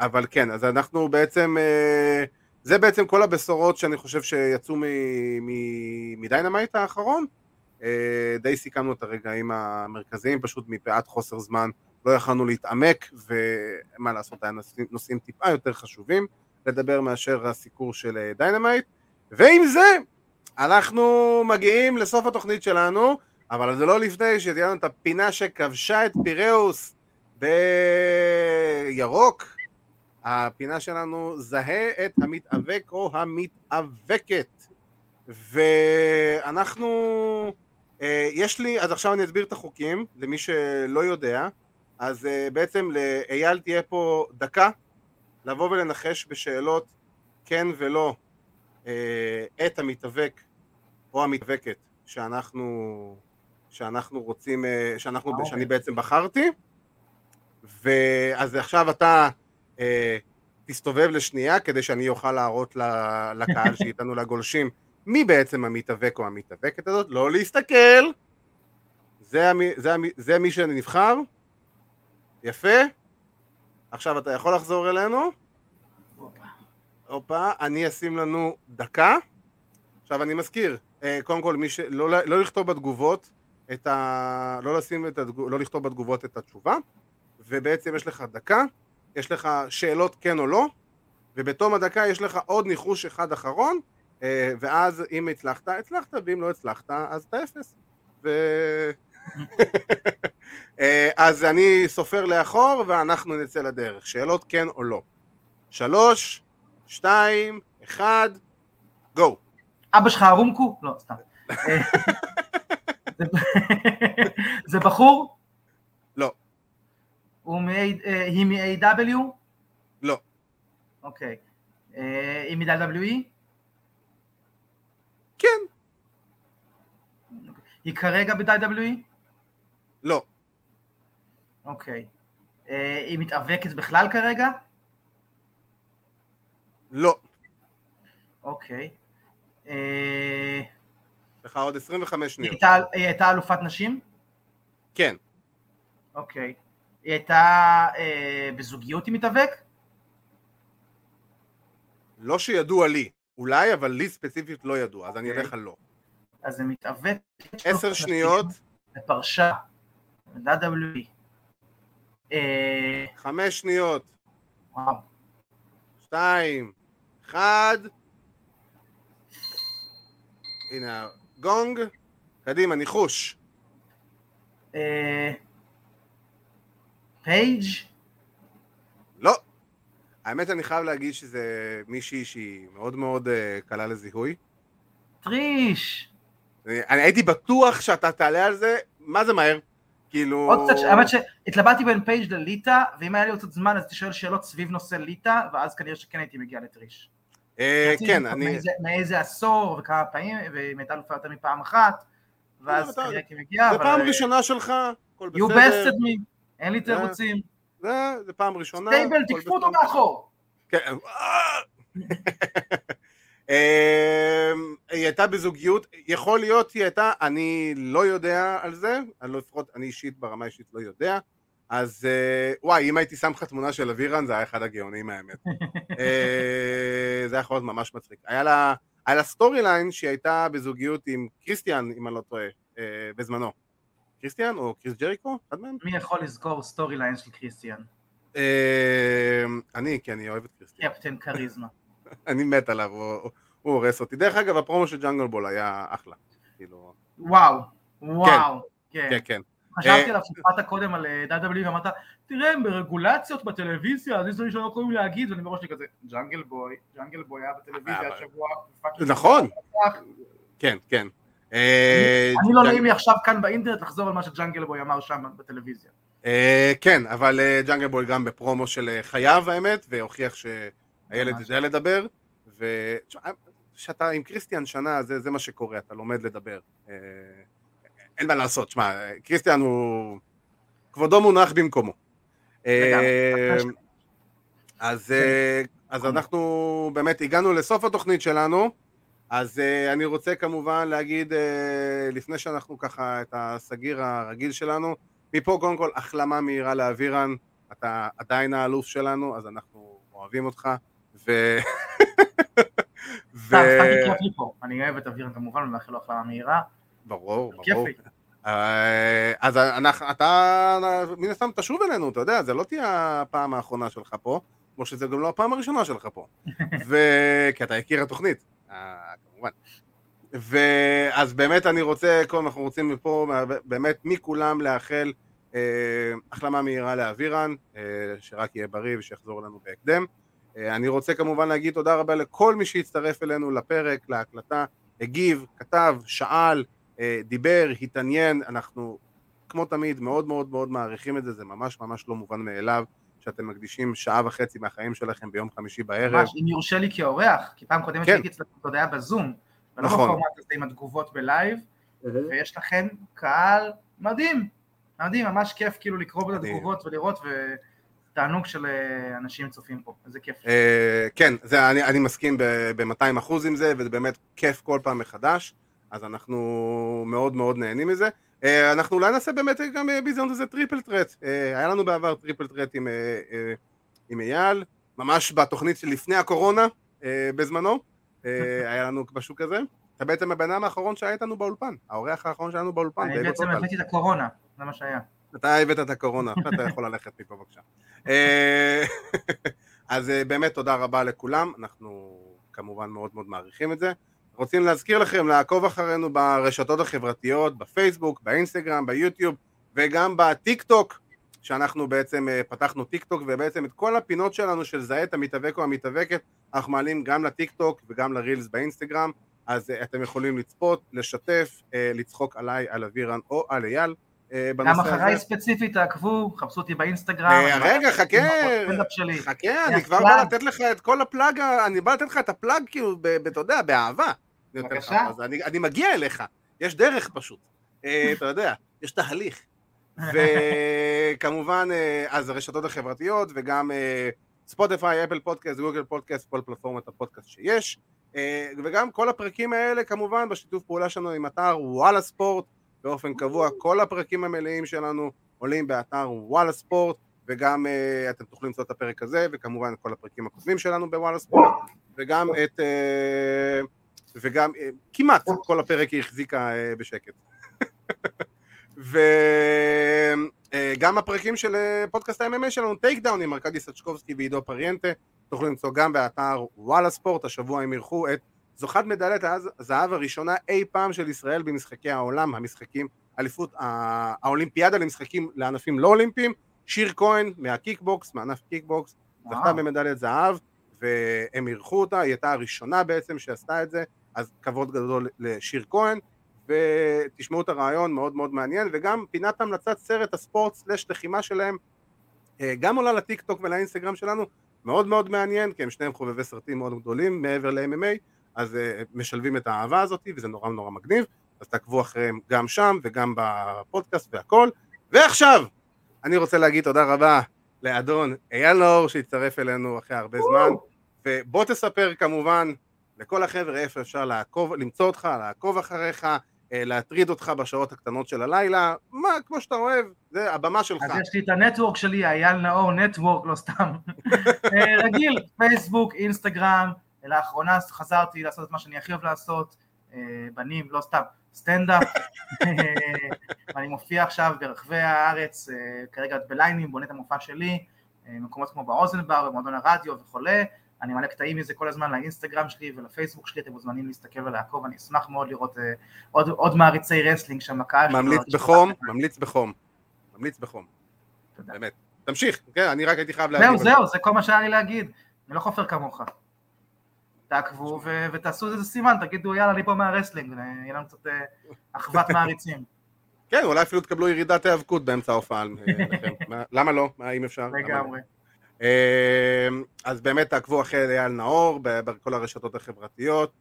[SPEAKER 2] אבל כן, אז אנחנו בעצם, אה, זה בעצם כל הבשורות שאני חושב שיצאו מ Dynamite האחרון. אה, די סיכמנו את הרגעים המרכזיים, פשוט מפאת חוסר זמן לא יכלנו להתעמק, ומה לעשות, היה נושאים, נושאים טיפה יותר חשובים לדבר מאשר הסיקור של Dynamite. ועם זה, אנחנו מגיעים לסוף התוכנית שלנו, אבל זה לא לפני שתהיה לנו את הפינה שכבשה את פיראוס בירוק. הפינה שלנו זהה את המתאבק או המתאבקת. ואנחנו, אה, יש לי, אז עכשיו אני אסביר את החוקים למי שלא יודע. אז uh, בעצם לאייל תהיה פה דקה לבוא ולנחש בשאלות כן ולא uh, את המתאבק או המתאבקת שאנחנו, שאנחנו רוצים, שאנחנו, okay. שאני בעצם בחרתי ואז עכשיו אתה uh, תסתובב לשנייה כדי שאני אוכל להראות לקהל שאיתנו לגולשים מי בעצם המתאבק או המתאבקת הזאת, לא להסתכל זה, המי, זה, המי, זה מי שנבחר יפה. עכשיו אתה יכול לחזור אלינו. הופה, אני אשים לנו דקה. עכשיו אני מזכיר, אה, קודם כל, מי ש... לא, לא לכתוב בתגובות את ה... לא, לשים את התגוב... לא לכתוב בתגובות את התשובה, ובעצם יש לך דקה, יש לך שאלות כן או לא, ובתום הדקה יש לך עוד ניחוש אחד אחרון, אה, ואז אם הצלחת, הצלחת, ואם לא הצלחת, אז אתה אפס. ו... אה, אז אני סופר לאחור ואנחנו נצא לדרך. שאלות כן או לא. שלוש, שתיים, אחד, גו.
[SPEAKER 3] אבא שלך ארומקו? לא, סתם. זה בחור?
[SPEAKER 2] לא.
[SPEAKER 3] היא מ-AW?
[SPEAKER 2] לא.
[SPEAKER 3] אוקיי. אה, היא מ-WWE?
[SPEAKER 2] כן.
[SPEAKER 3] היא כרגע ב-WWE?
[SPEAKER 2] לא.
[SPEAKER 3] אוקיי. אה, היא מתאבקת בכלל כרגע?
[SPEAKER 2] לא.
[SPEAKER 3] אוקיי. אה...
[SPEAKER 2] לך עוד 25 שניות.
[SPEAKER 3] היא הייתה, אלופת נשים?
[SPEAKER 2] כן.
[SPEAKER 3] אוקיי. היא הייתה אה, בזוגיות עם מתאבק?
[SPEAKER 2] לא שידוע לי, אולי, אבל לי ספציפית לא ידוע, אז אני אלך על לא.
[SPEAKER 3] אז זה מתאבק.
[SPEAKER 2] עשר שניות.
[SPEAKER 3] בפרשה. WWE. אה,
[SPEAKER 2] חמש שניות.
[SPEAKER 3] וואו.
[SPEAKER 2] שתיים, אחד. הנה הגונג. קדימה, ניחוש.
[SPEAKER 3] אה, פייג'?
[SPEAKER 2] לא. האמת אני חייב להגיד שזה מישהי שהיא מאוד מאוד אה, קלה לזיהוי.
[SPEAKER 3] טריש.
[SPEAKER 2] אני הייתי בטוח שאתה תעלה על זה, מה זה מהר? כאילו...
[SPEAKER 3] עוד קצת, האמת שהתלבטתי בין פייג' לליטא, ואם היה לי עוד קצת זמן אז שואל שאלות סביב נושא ליטא, ואז כנראה שכן הייתי מגיע לטריש.
[SPEAKER 2] אה, כן, אני...
[SPEAKER 3] מאיזה עשור וכמה פעמים, ואם הייתה אלופה יותר מפעם אחת, ואז
[SPEAKER 2] לא,
[SPEAKER 3] כנראה הייתי מגיע,
[SPEAKER 2] זה פעם ראשונה שלך, הכל בסדר.
[SPEAKER 3] You bested me, אין לי תירוצים.
[SPEAKER 2] זה פעם ראשונה.
[SPEAKER 3] stable, תקפו אותו מאחור.
[SPEAKER 2] כן. אמ, היא הייתה בזוגיות, יכול להיות היא הייתה, אני לא יודע על זה, אני לא לפחות, אני אישית ברמה אישית לא יודע, אז אה, וואי, אם הייתי שם לך תמונה של אבירן זה היה אחד הגאונים האמת. אה, זה היה יכול להיות ממש מצחיק. היה לה, היה לה storyline שהיא הייתה בזוגיות עם קריסטיאן, אם אני לא טועה, אה, בזמנו. קריסטיאן או קריס ג'ריקו? אחד מהם?
[SPEAKER 3] מי יכול לזכור storyline של קריסטיאן?
[SPEAKER 2] אני, כי אני אוהב את קריסטיאן.
[SPEAKER 3] Captain Charisma.
[SPEAKER 2] אני מת עליו, הוא, הורס אותי. דרך אגב, הפרומו של ג'אנגל בוי היה אחלה. כאילו...
[SPEAKER 3] וואו, וואו.
[SPEAKER 2] כן, כן. כן.
[SPEAKER 3] חשבתי עליו, סיפרת קודם על WWE ואמרת, תראה, הם ברגולציות בטלוויזיה, אז יש דברים שלא יכולים להגיד, ואני בראש לי כזה, ג'אנגל בוי, ג'אנגל בוי היה בטלוויזיה השבוע.
[SPEAKER 2] נכון. כן, כן.
[SPEAKER 3] אני לא נעים לי עכשיו כאן באינטרנט לחזור על מה שג'אנגל בוי אמר שם בטלוויזיה.
[SPEAKER 2] כן, אבל ג'אנגל בוי גם בפרומו של חייו האמת, והוכיח ש... הילד יודע לדבר, וכשאתה עם קריסטיאן שנה, זה, מה שקורה, אתה לומד לדבר. אה, אין מה לעשות, שמע, קריסטיאן הוא... כבודו מונח במקומו. אה, אה, אז אנחנו באמת הגענו לסוף התוכנית שלנו, אז אני רוצה כמובן להגיד, לפני שאנחנו ככה את הסגיר הרגיל שלנו, מפה קודם כל החלמה מהירה לאבירן, אתה עדיין האלוף שלנו, אז אנחנו אוהבים אותך. ו...
[SPEAKER 3] ו... אני אוהב את אבירן כמובן ומאחל לו החלמה מהירה.
[SPEAKER 2] ברור, ברור. אה, אז אנחנו, אתה מן הסתם תשוב אלינו, אתה יודע, זה לא תהיה הפעם האחרונה שלך פה, כמו שזה גם לא הפעם הראשונה שלך פה. כי אתה הכיר התוכנית, כמובן. ואז באמת אני רוצה, קודם אנחנו רוצים מפה, באמת מכולם לאחל אה, החלמה מהירה לאבירן, אה, שרק יהיה בריא ושיחזור אלינו בהקדם. אה, אני רוצה כמובן להגיד תודה רבה לכל מי שהצטרף אלינו לפרק, להקלטה, הגיב, כתב, שאל, אה, דיבר, התעניין, אנחנו כמו תמיד מאוד מאוד מאוד מעריכים את זה, זה ממש ממש לא מובן מאליו שאתם מקדישים שעה וחצי מהחיים שלכם ביום חמישי בערב. ממש,
[SPEAKER 3] אם יורשה לי כאורח, כי פעם קודמת כן. שהייתי אצלכם עוד היה בזום, ולא נכון. בפורמט הזה עם התגובות בלייב, ויש לכם קהל מדהים, מדהים, ממש כיף כאילו לקרוא את התגובות ולראות, ו... תענוג של אה, אנשים צופים פה, איזה כיף.
[SPEAKER 2] אה, כן, זה, אני, אני מסכים ב-200 אחוז עם זה, וזה באמת כיף כל פעם מחדש, אז אנחנו מאוד מאוד נהנים מזה. אה, אנחנו אולי נעשה באמת גם ביזיון איזה triple threat. היה לנו בעבר triple threat עם, עם אייל, ממש בתוכנית שלפני הקורונה, בזמנו, היה לנו משהו כזה. אתה בעצם הבן אדם האחרון שהיה איתנו באולפן, האורח האחרון שלנו באולפן.
[SPEAKER 3] אני בעצם הבאתי את הקורונה, זה מה שהיה.
[SPEAKER 2] אתה הבאת את הקורונה, אתה יכול ללכת מפה בבקשה. אה, אז אה, באמת תודה רבה לכולם, אנחנו כמובן מאוד מאוד מעריכים את זה. רוצים להזכיר לכם לעקוב אחרינו ברשתות החברתיות, בפייסבוק, באינסטגרם, ביוטיוב וגם בטיק טוק, שאנחנו בעצם אה, פתחנו טיק טוק ובעצם את כל הפינות שלנו של זהה את המתאבק או המתאבקת אנחנו מעלים גם לטיק טוק וגם ל Reels באינסטגרם אז אתם יכולים לצפות, לשתף, לצחוק עליי, על אבירן או על אייל
[SPEAKER 3] אה, גם אחריי ספציפית תעקבו, חפשו אותי באינסטגרם.
[SPEAKER 2] אה, רגע, חכה, חכה, אני כבר בא לתת לך את כל ה plug, אני בא לתת לך את ה plug כאילו, אתה יודע, באהבה.
[SPEAKER 3] בבקשה.
[SPEAKER 2] אני מגיע אליך, יש דרך פשוט, אה, אתה יודע, יש תהליך. וכמובן, אז הרשתות החברתיות וגם Spotify, Apple Podcast, Google Podcast, כל פלטפורמת הפודקאסט שיש. וגם כל הפרקים האלה כמובן בשיתוף פעולה שלנו עם אתר וואלה ספורט, באופן קבוע, כל הפרקים המלאים שלנו עולים באתר וואלה ספורט, וגם אה, אתם תוכלו למצוא את הפרק הזה, וכמובן כל הפרקים הקודמים שלנו בוואלה ספורט, וגם את... אה, וגם אה, כמעט כל הפרק היא החזיקה אה, בשקט. וגם הפרקים של פודקאסט ה-MMA שלנו, Takedown עם ארכדי סצ'קובסקי ועידו פריאנטה, תוכלו למצוא גם באתר וואלה ספורט, השבוע הם אירחו את זוכת מדליית הזהב הראשונה אי פעם של ישראל במשחקי העולם, המשחקים, אליפות, האולימפיאדה למשחקים לענפים לא אולימפיים, שיר כהן מהקיקבוקס, מענף קיקבוקס, זכתה במדליית זהב, והם אירחו אותה, היא הייתה הראשונה בעצם שעשתה את זה, אז כבוד גדול לשיר כהן, ותשמעו את הרעיון, מאוד מאוד מעניין, וגם פינת המלצת סרט הספורט slash לחימה שלהם, אה, גם עולה לטיק טוק ולאינסטגרם שלנו, מאוד מאוד מעניין, כי הם שניהם חובבי סרטים מאוד גדולים מעבר ל-MMA, אז uh, משלבים את האהבה הזאת, וזה נורא נורא מגניב, אז תעקבו אחריהם גם שם וגם בפודקאסט והכל. ועכשיו, אני רוצה להגיד תודה רבה לאדון אייל נאור שהצטרף אלינו אחרי הרבה זמן, ובוא תספר כמובן לכל החבר'ה איפה אפשר לעקוב, למצוא אותך, לעקוב אחריך, אה, להטריד אותך בשעות הקטנות של הלילה, מה, כמו שאתה אוהב, זה הבמה שלך.
[SPEAKER 3] אז יש לי את הנטוורק שלי, אייל נאור network, לא סתם. אה, רגיל, פייסבוק, אינסטגרם, לאחרונה חזרתי לעשות את מה שאני הכי אוהב לעשות, אה, בנים, לא סתם, סטנדאפ, ואני מופיע עכשיו ברחבי הארץ, כרגע בליינים, בונה את המופע שלי, מקומות כמו באוזן בר, במועדון הרדיו וכולי, אני מעלה קטעים מזה כל הזמן לאינסטגרם שלי ולפייסבוק שלי, אתם מוזמנים להסתכל ולעקוב, אני אשמח מאוד לראות uh, עוד, עוד מעריצי wrestling שם בקהל.
[SPEAKER 2] ממליץ בחום, ממליץ בחום, ממליץ בחום. תודה. באמת. תמשיך, כן, אני רק הייתי חייב
[SPEAKER 3] להגיד. זהו, זהו, זה כל מה שהיה לי להגיד. אני לא חופר כמוך. תעקבו ו- ותעשו איזה סימן, תגידו יאללה אני פה מהרסלינג, יהיה לנו קצת אה, אחוות מעריצים.
[SPEAKER 2] כן, אולי אפילו תקבלו ירידת היאבקות באמצע ההופעה. אה, למה לא? אם אפשר?
[SPEAKER 3] לגמרי.
[SPEAKER 2] אמ, אז באמת תעקבו אחרי אייל נאור בכל הרשתות החברתיות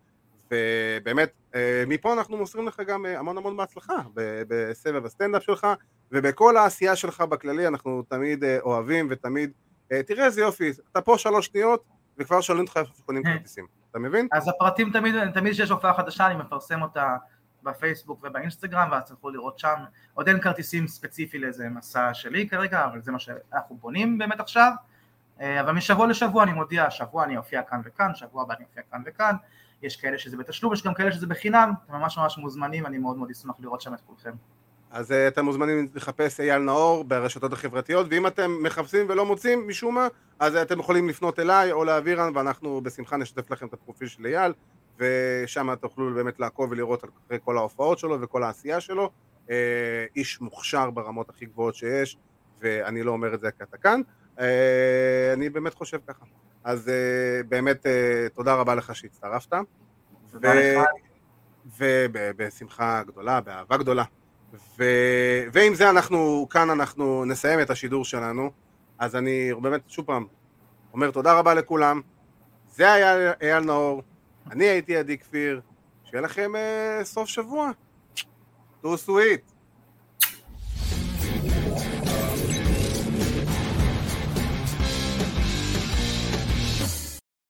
[SPEAKER 2] ובאמת אה, מפה אנחנו מוסרים לך גם אה, המון המון בהצלחה בסבב הסטנדאפ שלך ובכל העשייה שלך בכללי אנחנו תמיד אה, אוהבים ותמיד תראה איזה יופי אתה פה שלוש שניות וכבר שואלים אותך איפה קונים כרטיסים אתה מבין?
[SPEAKER 3] אז הפרטים תמיד, תמיד שיש הופעה חדשה אני מפרסם אותה בפייסבוק ובאינסטגרם ואז תוכלו לראות שם. עוד אין כרטיסים ספציפי לאיזה מסע שלי כרגע אבל זה מה שאנחנו בונים באמת עכשיו. אה, אבל משבוע לשבוע אני מודיע, השבוע אני אופיע כאן וכאן, שבוע הבא אני אופיע כאן וכאן, יש כאלה שזה בתשלום, יש גם כאלה שזה בחינם, אתם ממש ממש מוזמנים, אני מאוד מאוד אשמח לראות שם את כולכם.
[SPEAKER 2] אז uh, אתם מוזמנים לחפש אייל נאור ברשתות החברתיות, ואם אתם מחפשים ולא מוצאים משום מה, אז uh, אתם יכולים לפנות אליי או לאבירן, ואנחנו בשמחה נשתף לכם את הפרופיל של אייל, ושם תוכלו באמת לעקוב ולראות אחרי כל ההופעות שלו וכל העשייה שלו. איש מוכשר ברמות הכי גבוהות שיש, ואני לא אומר את זה כי אתה כאן. אה, אני באמת חושב ככה. אז אה, באמת אה, תודה רבה לך שהצטרפת. ובשמחה גדולה, באהבה גדולה. ו... ועם זה אנחנו, כאן אנחנו נסיים את השידור שלנו. אז אני באמת, שוב פעם, אומר תודה רבה לכולם. זה היה אייל נאור, אני הייתי עדי כפיר, שיהיה לכם uh, סוף שבוע. תו סוויט.